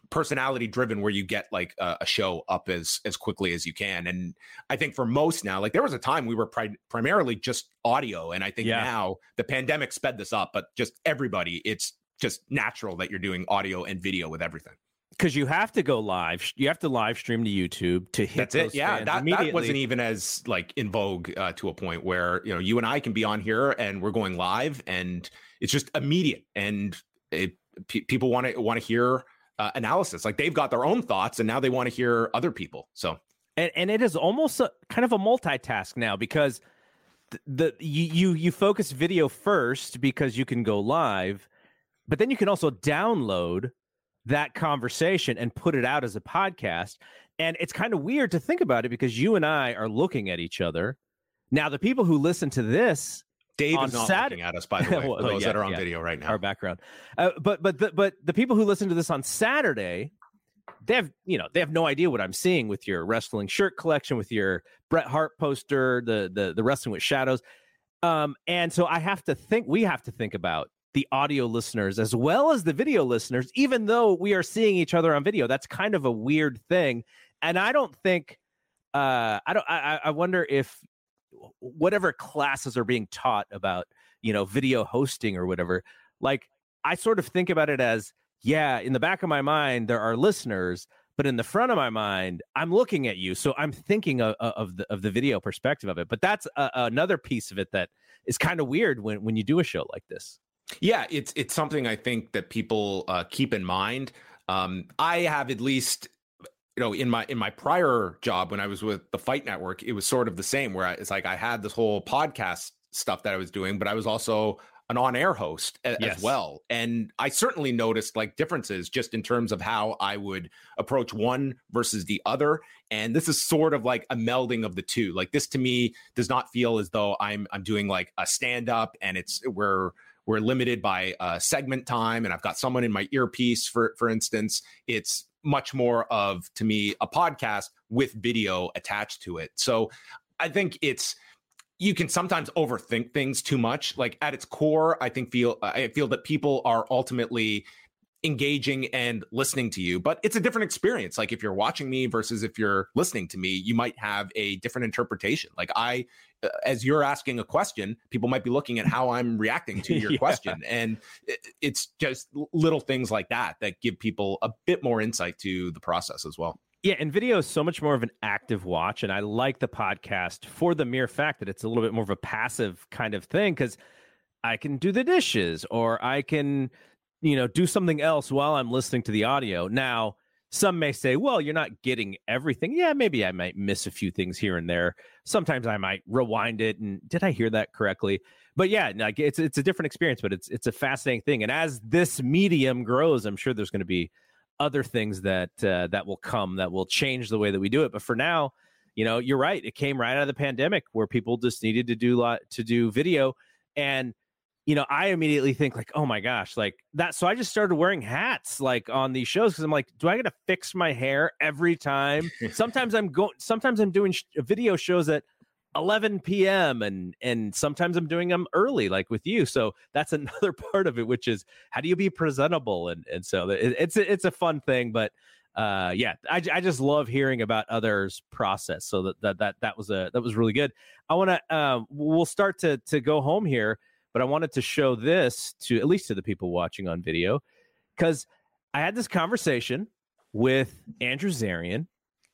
personality driven where you get like a, a, show up as as quickly as you can and i think for most now like there was a time we were pri- primarily just audio and i think yeah. now the pandemic sped this up but just everybody it's just natural that you're doing audio and video with everything because you have to go live you have to live stream to youtube to hit that's it yeah that, that wasn't even as like in vogue uh, to a point where you know you and i can be on here and we're going live and it's just immediate and it, p- people want to want to hear uh, analysis. Like they've got their own thoughts and now they want to hear other people. So, and, and it is almost a, kind of a multitask now because the, the you, you you focus video first because you can go live, but then you can also download that conversation and put it out as a podcast. And it's kind of weird to think about it because you and I are looking at each other. Now, the people who listen to this Dave is not looking at us, by the way, well, those yeah, that are on yeah. video right now. Our background, uh, but but the, but the people who listen to this on Saturday, they have you know they have no idea what I'm seeing with your wrestling shirt collection, with your Bret Hart poster, the the the wrestling with shadows, um, and so I have to think. We have to think about the audio listeners as well as the video listeners, even though we are seeing each other on video. That's kind of a weird thing, and I don't think. Uh, I don't. I, I wonder if whatever classes are being taught about you know video hosting or whatever like i sort of think about it as yeah in the back of my mind there are listeners but in the front of my mind i'm looking at you so i'm thinking of, of the of the video perspective of it but that's a, another piece of it that is kind of weird when when you do a show like this yeah it's it's something i think that people uh, keep in mind. Um, i have at least you know in my in my prior job when i was with the fight network it was sort of the same where I, it's like i had this whole podcast stuff that i was doing but i was also an on-air host a, yes. as well. And i certainly noticed like differences just in terms of how i would approach one versus the other. And this is sort of like a melding of the two. Like this to me does not feel as though i'm i'm doing like a stand up and it's we're we're limited by uh, segment time and i've got someone in my earpiece for for instance it's much more of to me a podcast with video attached to it. So I think it's you can sometimes overthink things too much. Like at its core, I think feel I feel that people are ultimately engaging and listening to you but it's a different experience like if you're watching me versus if you're listening to me you might have a different interpretation like i uh, as you're asking a question people might be looking at how i'm reacting to your yeah. question and it's just little things like that that give people a bit more insight to the process as well Yeah, and video is so much more of an active watch. And I like the podcast for the mere fact that it's a little bit more of a passive kind of thing because I can do the dishes or I can, you know, do something else while I'm listening to the audio. Now, some may say, well, you're not getting everything. Yeah, maybe I might miss a few things here and there. Sometimes I might rewind it and did I hear that correctly? But yeah, like it's it's a different experience, but it's it's a fascinating thing. And as this medium grows, I'm sure there's going to be other things that uh, that will come that will change the way that we do it. But for now, you know, you're right. It came right out of the pandemic where people just needed to do lot to do video and you know, I immediately think like, oh my gosh, like that. So I just started wearing hats like on these shows because I'm like, do I got to fix my hair every time? sometimes I'm going, sometimes I'm doing sh- video shows at 11 p.m. and and sometimes I'm doing them early, like with you. So that's another part of it, which is how do you be presentable? And and so it, it's a, it's a fun thing, but uh yeah I, I just love hearing about others process so that that that, that was a that was really good i want to um we'll start to to go home here but I wanted to show this to at least to the people watching on video because I had this conversation with Andrew Zarian,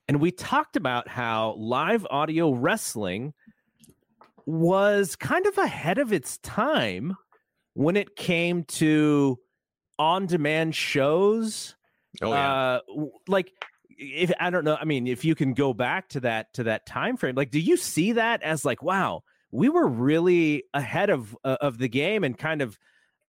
and we talked about how live audio wrestling was kind of ahead of its time when it came to on-demand shows. Oh yeah, Uh, like if I don't know, I mean, if you can go back to that to that time frame, like, do you see that as like, wow, we were really ahead of uh, of the game and kind of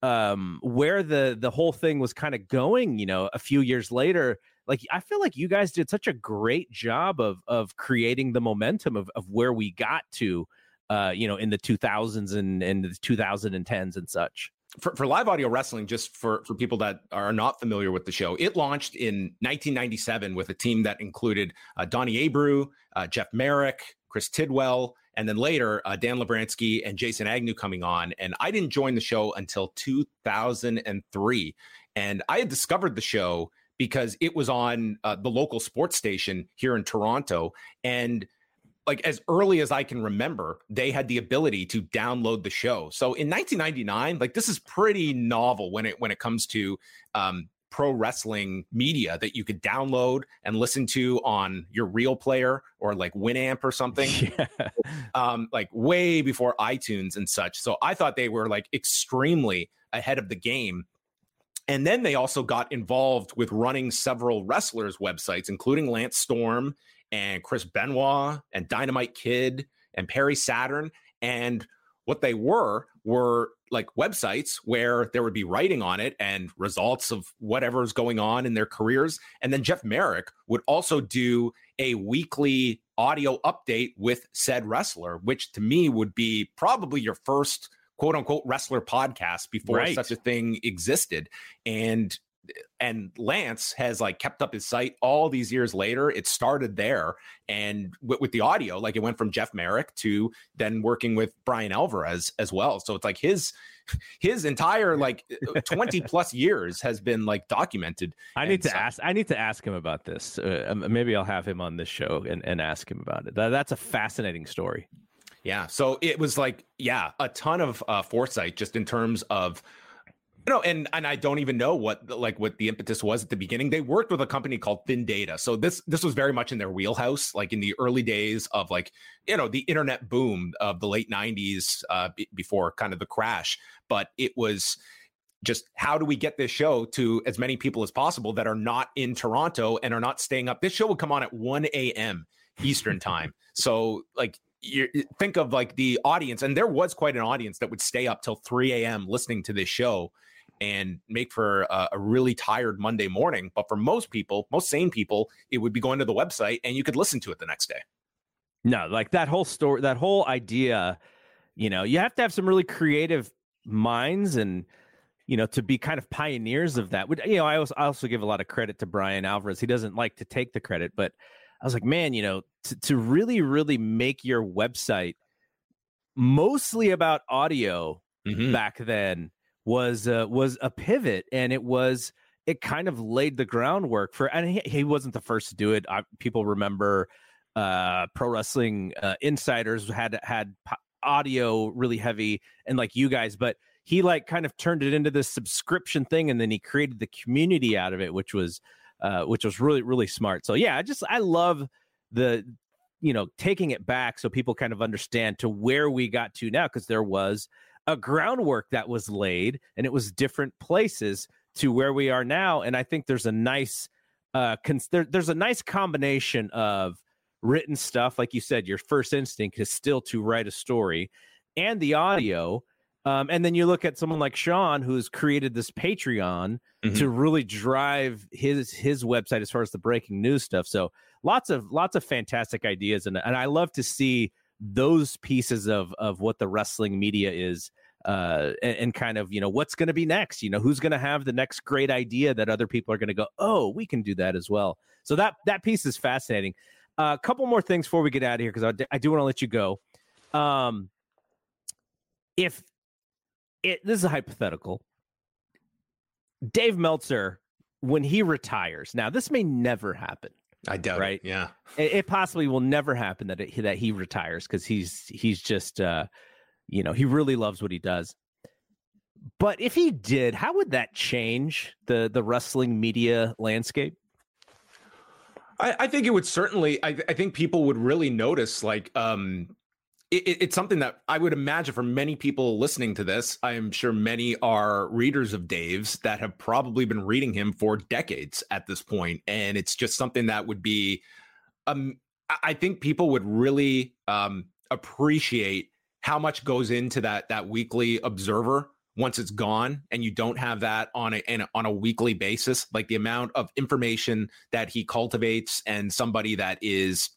um where the the whole thing was kind of going you know a few years later like i feel like you guys did such a great job of of creating the momentum of of where we got to uh you know in the 2000s and and the 2010s and such. For, for live audio wrestling, just for, for people that are not familiar with the show, it launched in 1997 with a team that included uh, Donnie Abreu, uh, Jeff Marek, Chris Tidwell, and then later uh, Dan Lovranski and Jason Agnew coming on. And I didn't join the show until 2003. And I had discovered the show because it was on uh, the local sports station here in Toronto. And like as early as I can remember, they had the ability to download the show. So in 1999, like this is pretty novel when it when it comes to um, pro wrestling media that you could download and listen to on your real player or like Winamp or something. yeah. Um, like way before iTunes and such. So I thought they were like extremely ahead of the game. And then they also got involved with running several wrestlers' websites, including Lance Storm and Chris Benoit and Dynamite Kid and Perry Saturn. And what they were were like websites where there would be writing on it and results of whatever's going on in their careers. And then Jeff Marek would also do a weekly audio update with said wrestler, which to me would be probably your first quote unquote wrestler podcast before Right. such a thing existed. And and Lance has like kept up his site all these years later. It started there, and with, with the audio, like it went from Jeff Marek to then working with Bryan Alvarez as well. So it's like his his entire like twenty plus years has been like documented. I need to so- ask. I need to ask him about this. Uh, um, maybe I'll have him on this show and, and ask him about it. That, that's a fascinating story. Yeah. So it was like, yeah, a ton of uh, foresight just in terms of, you know, and and I don't even know what like what the impetus was at the beginning. They worked with a company called Thindata, so this this was very much in their wheelhouse, like in the early days of like you know the internet boom of the late '90s, uh, b- before kind of the crash. But it was just how do we get this show to as many people as possible that are not in Toronto and are not staying up? This show would come on at 1 a.m. Eastern time. So like you think of like the audience, and there was quite an audience that would stay up till 3 a.m. listening to this show and make for a, a really tired Monday morning. But for most people, most sane people, it would be going to the website and you could listen to it the next day. No, like that whole story, that whole idea. You know, you have to have some really creative minds and you know to be kind of pioneers of that. Would you know? I also I also give a lot of credit to Bryan Alvarez. He doesn't like to take the credit, but I was like, man, you know, to, to really really make your website mostly about audio Mhm. back then was uh, was a pivot and it was it kind of laid the groundwork for and he, he wasn't the first to do it I, people remember uh pro wrestling uh, insiders had had audio really heavy and like you guys but he like kind of turned it into this subscription thing and then he created the community out of it which was uh, which was really really smart. So yeah, I just I love the you know taking it back so people kind of understand to where we got to now because there was a groundwork that was laid and it was different places to where we are now and i think there's a nice uh cons- there, there's a nice combination of written stuff like you said your first instinct is still to write a story and the audio um, and then you look at someone like sean who's created this patreon Mhm. to really drive his his website as far as the breaking news stuff so lots of lots of fantastic ideas and, and i love to see those pieces of of what the wrestling media is uh and, and kind of you know what's going to be next you know who's going to have the next great idea that other people are going to go oh we can do that as well. So that that piece is fascinating. A uh, couple more things before we get out of here because I do want to let you go. Um if it this is a hypothetical. Dave meltzer when he retires now this may never happen I doubt Right. it. Yeah. it, it possibly will never happen that it, that he retires because he's he's just uh you know he really loves what he does but if he did how would that change the the wrestling media landscape I, I think it would certainly. I, I think people would really notice. Like, um, it, it- it's something that I would imagine for many people listening to this. I am sure many are readers of Dave's that have probably been reading him for decades at this point, and it's just something that would be. Um, I- I think people would really um, appreciate how much goes into that that weekly observer once it's gone and you don't have that on a, a on a weekly basis like the amount of information that he cultivates and somebody that is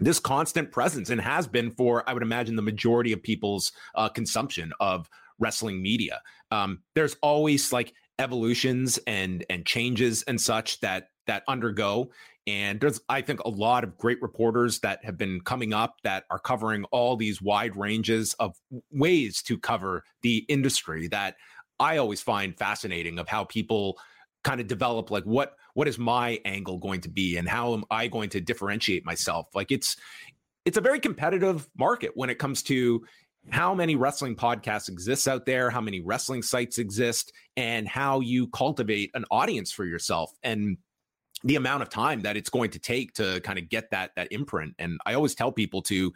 this constant presence and has been for i would imagine the majority of people's uh, consumption of wrestling media. Um, there's always like evolutions and and changes and such that that undergo. And there's i think a lot of great reporters that have been coming up that are covering all these wide ranges of ways to cover the industry that i always find fascinating of how people kind of develop like what what is my angle going to be and how am i going to differentiate myself? Like it's it's a very competitive market when it comes to how many wrestling podcasts exist out there how many wrestling sites exist and how you cultivate an audience for yourself and the amount of time that it's going to take to kind of get that that imprint. And i always tell people to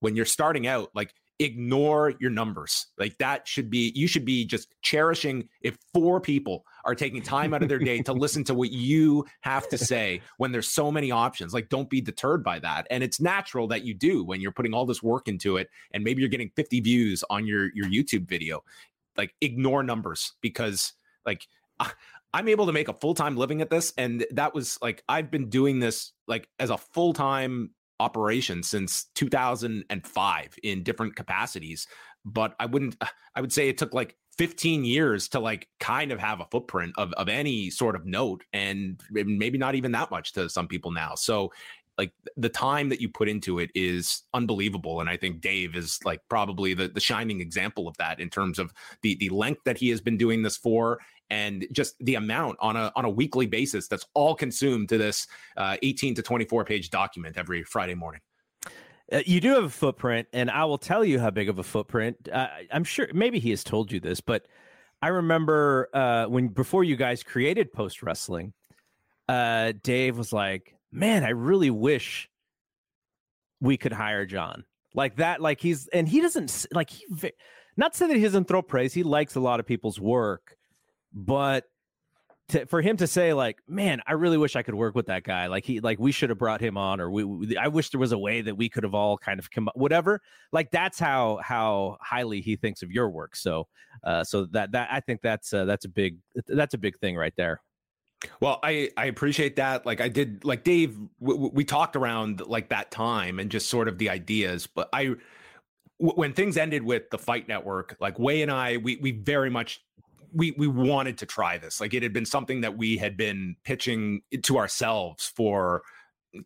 when you're starting out like ignore your numbers. Like that should be you should be just cherishing if four people are taking time out of their day to listen to what you have to say when there's so many options. Like don't be deterred by that. And it's natural that you do when you're putting all this work into it and maybe you're getting 50 views on your your youtube video. Like ignore numbers because like I'm able to make a full-time living at this and that was like I've been doing this like as a full-time operation since 2005 in different capacities. But I wouldn't I would say it took like 15 years to like kind of have a footprint of of any sort of note and maybe not even that much to some people now. So like the time that you put into it is unbelievable and i think dave is like probably the, the shining example of that in terms of the the length that he has been doing this for and just the amount on a on a weekly basis that's all consumed to this uh, 18 to 24 page document every friday morning you do have a footprint, and I will tell you how big of a footprint. Uh, I'm sure maybe he has told you this, but I remember uh, when before you guys created Post Wrestling, uh, Dave was like, "Man, I really wish we could hire John like that." Like he's and he doesn't like he not say that he doesn't throw praise. He likes a lot of people's work, but to, for him to say like, man, I really wish I could work with that guy. Like he, like we should have brought him on, or we, we, I wish there was a way that we could have all kind of come, whatever. Like that's how how highly he thinks of your work. So, uh, so that that I think that's uh, that's a big that's a big thing right there. Well, I I appreciate that. Like I did, like Dave, w- we talked around like that time and just sort of the ideas. But I when things ended with the Fight Network, like Wai and I, we we very much we we wanted to try this. Like it had been something that we had been pitching to ourselves for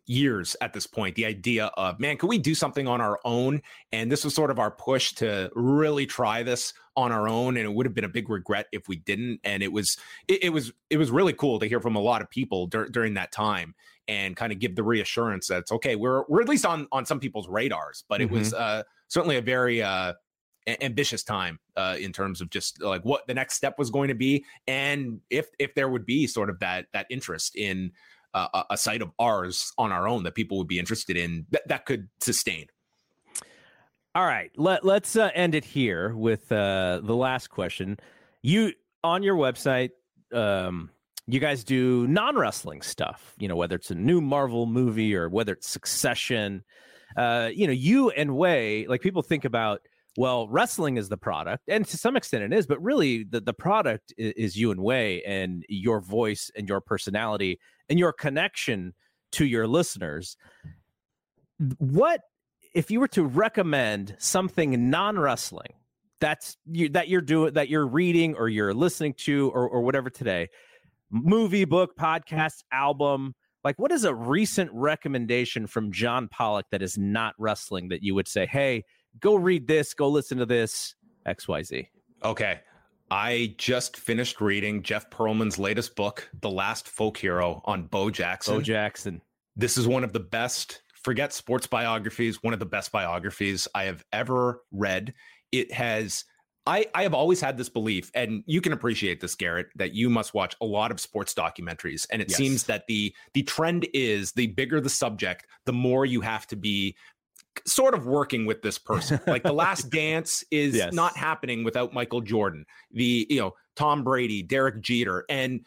years at this point the idea of man could we do something on our own and this was sort of our push to really try this on our own and it would have been a big regret if we didn't and it was it, it was it was really cool to hear from a lot of people dur- during that time and kind of give the reassurance that it's okay we're we're at least on on some people's radars but it was uh certainly a very uh ambitious time uh, in terms of just like what the next step was going to be, and if if there would be sort of that that interest in uh, a- site of ours on our own that people would be interested in that that could sustain. All right, let let's uh, end it here with uh, the last question. You on your website, um, you guys do non wrestling stuff. You know, whether it's a new Marvel movie or whether it's Succession. Uh, you know, you and Wai, like people think about. Well, wrestling is the product, and to some extent it is, but really the, the product is, is you and Wai and your voice and your personality and your connection to your listeners. What if you were to recommend something non-wrestling that's you, that you're doing that you're reading or you're listening to or, or whatever today movie book podcast album like what is a recent recommendation from john pollock that is not wrestling that you would say hey go read this go listen to this xyz Okay. I just finished reading Jeff Pearlman's latest book, The Last Folk Hero on Bo Jackson. bo jackson This is one of the best, forget sports biographies, one of the best biographies I have ever read. It has, I, I have always had this belief, and you can appreciate this, Garrett, that you must watch a lot of sports documentaries. And it Yes. seems that the the trend is the bigger the subject, the more you have to be sort of working with this person. Like the last dance is Yes. not happening without Michael Jordan, the you know, Tom Brady, Derek Jeter. And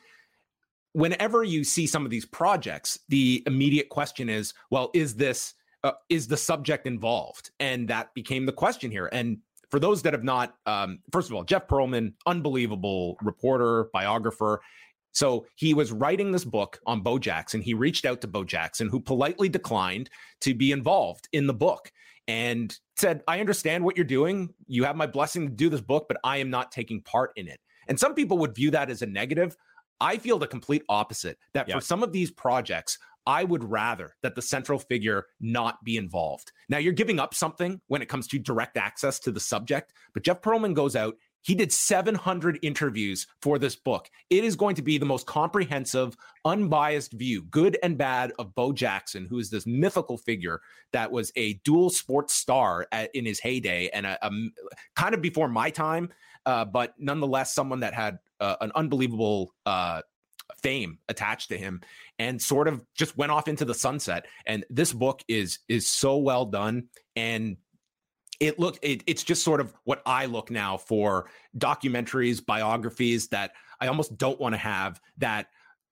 whenever you see some of these projects, the immediate question is, well, is this uh, is the subject involved? And that became the question here. And for those that have not, um, first of all, Jeff Pearlman, unbelievable reporter, biographer. So he was writing this book on Bo Jackson. He reached out to Bo Jackson, who politely declined to be involved in the book and said, I understand what you're doing. You have my blessing to do this book, but I am not taking part in it. And some people would view that as a negative. I feel the complete opposite that Yeah. for some of these projects, I would rather that the central figure not be involved. Now, you're giving up something when it comes to direct access to the subject, but Jeff Pearlman goes out. He did 700 interviews for this book. It is going to be the most comprehensive, unbiased view, good and bad, of Bo Jackson, who is this mythical figure that was a dual sports star at, in his heyday and a, a kind of before my time, uh, but nonetheless someone that had uh, an unbelievable uh, fame attached to him and sort of just went off into the sunset and this book is is so well done and it look it, it's just sort of what i look now for documentaries biographies that i almost don't want to have that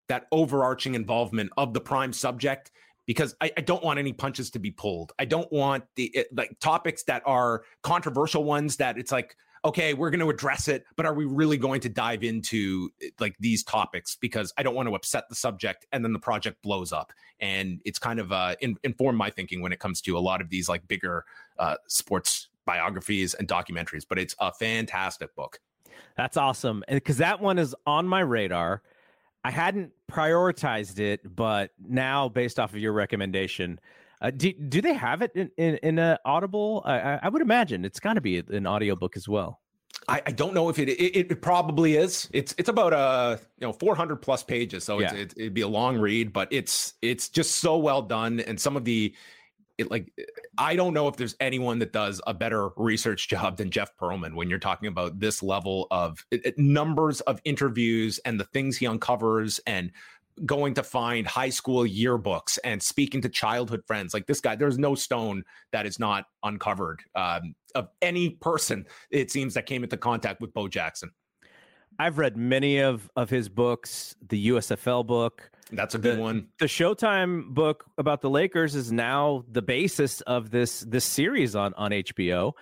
that overarching involvement of the prime subject because I, I don't want any punches to be pulled. I don't want the it, like topics that are controversial ones that it's like okay, we're going to address it, but are we really going to dive into like these topics? Because I don't want to upset the subject and then the project blows up. And it's kind of uh, in, informed my thinking when it comes to a lot of these like bigger uh, sports biographies and documentaries. But it's a fantastic book. That's awesome. And because that one is on my radar. I hadn't prioritized it, but now based off of your recommendation, uh, do, do they have it in in, in a Audible? I, I- would imagine it's got to be an audiobook as well. I, I don't know if it, it it probably is. It's it's about uh you know 400 plus pages, so it's, Yeah. it, it'd be a long read, but it's it's just so well done, and some of the it like I don't know if there's anyone that does a better research job than Jeff Pearlman when you're talking about this level of it, it- numbers of interviews and the things he uncovers and going to find high school yearbooks and speaking to childhood friends like this guy there's no stone that is not uncovered um, of any person it seems that came into contact with bo jackson I've read many of of his books. The USFL book, that's a good The- one the Showtime book about the Lakers is now the basis of this this series on on HBO.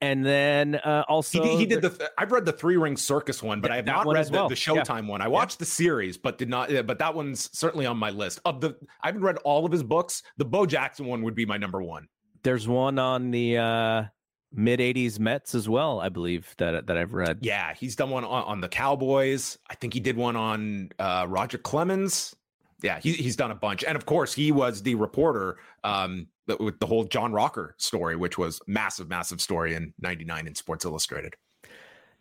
And then uh, he, also did- he did the i've read the three ring circus one but Yeah, i have not read the, well. the Yeah. showtime one i watched the series but did not yeah, but that one's certainly on my list of the i haven't read all of his books the bo jackson one would be my number one there's one on the uh, mid '80s Mets as well, I believe that that I've read. Yeah, he's done one on, on the Cowboys. I think he did one on uh, Roger Clemens. Yeah, he, he's done a bunch, and of course, he was the reporter um, with the whole John Rocker story, which was massive, massive story in '99 in Sports Illustrated.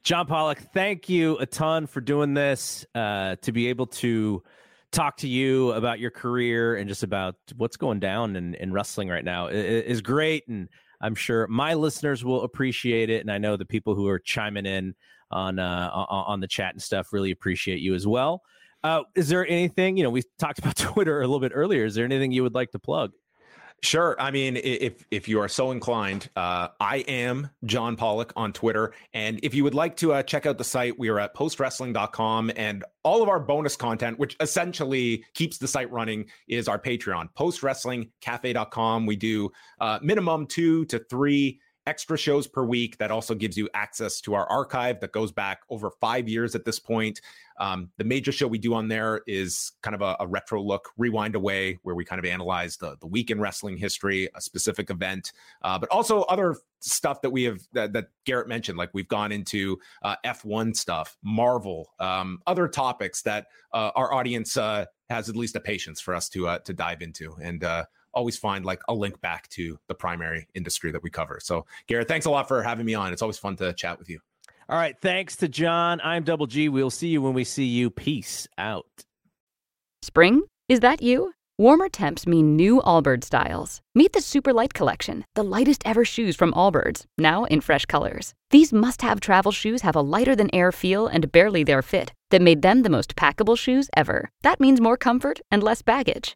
John Pollock, thank you a ton for doing this. Uh, to be able to talk to you about your career and just about what's going down in, in wrestling right now is great. And I'm sure my listeners will appreciate it, and I know the people who are chiming in on uh, on the chat and stuff really appreciate you as well. Uh, is there anything you know? We talked about Twitter a little bit earlier. Is there anything you would like to plug? Sure. I mean, if if you are so inclined, uh, I am John Pollock on Twitter. And if you would like to uh, check out the site, we are at postwrestling.com. And all of our bonus content, which essentially keeps the site running, is our Patreon, postwrestlingcafe.com. We do uh, minimum two to three extra shows per week. That also gives you access to our archive that goes back over five years at this point. Um, the major show we do on there is kind of a, a, retro look, Rewind-A-Wai, where we kind of analyze the, the week in wrestling history, a specific event, uh, but also other stuff that we have that, that Garrett mentioned. Like we've gone into uh, F1 stuff, Marvel, um, other topics that uh, our audience uh, has at least a patience for us to uh, to dive into. And uh, always find like a link back to the primary industry that we cover. So, Garrett, thanks a lot for having me on. It's always fun to chat with you. All right. Thanks to John. I'm Double G. We'll see you when we see you. Peace out. Spring? Is that you? Warmer temps mean new Allbirds styles. Meet the Super Light Collection, the lightest ever shoes from Allbirds, now in fresh colors. These must have travel shoes have a lighter than air feel and barely there fit that made them the most packable shoes ever. That means more comfort and less baggage.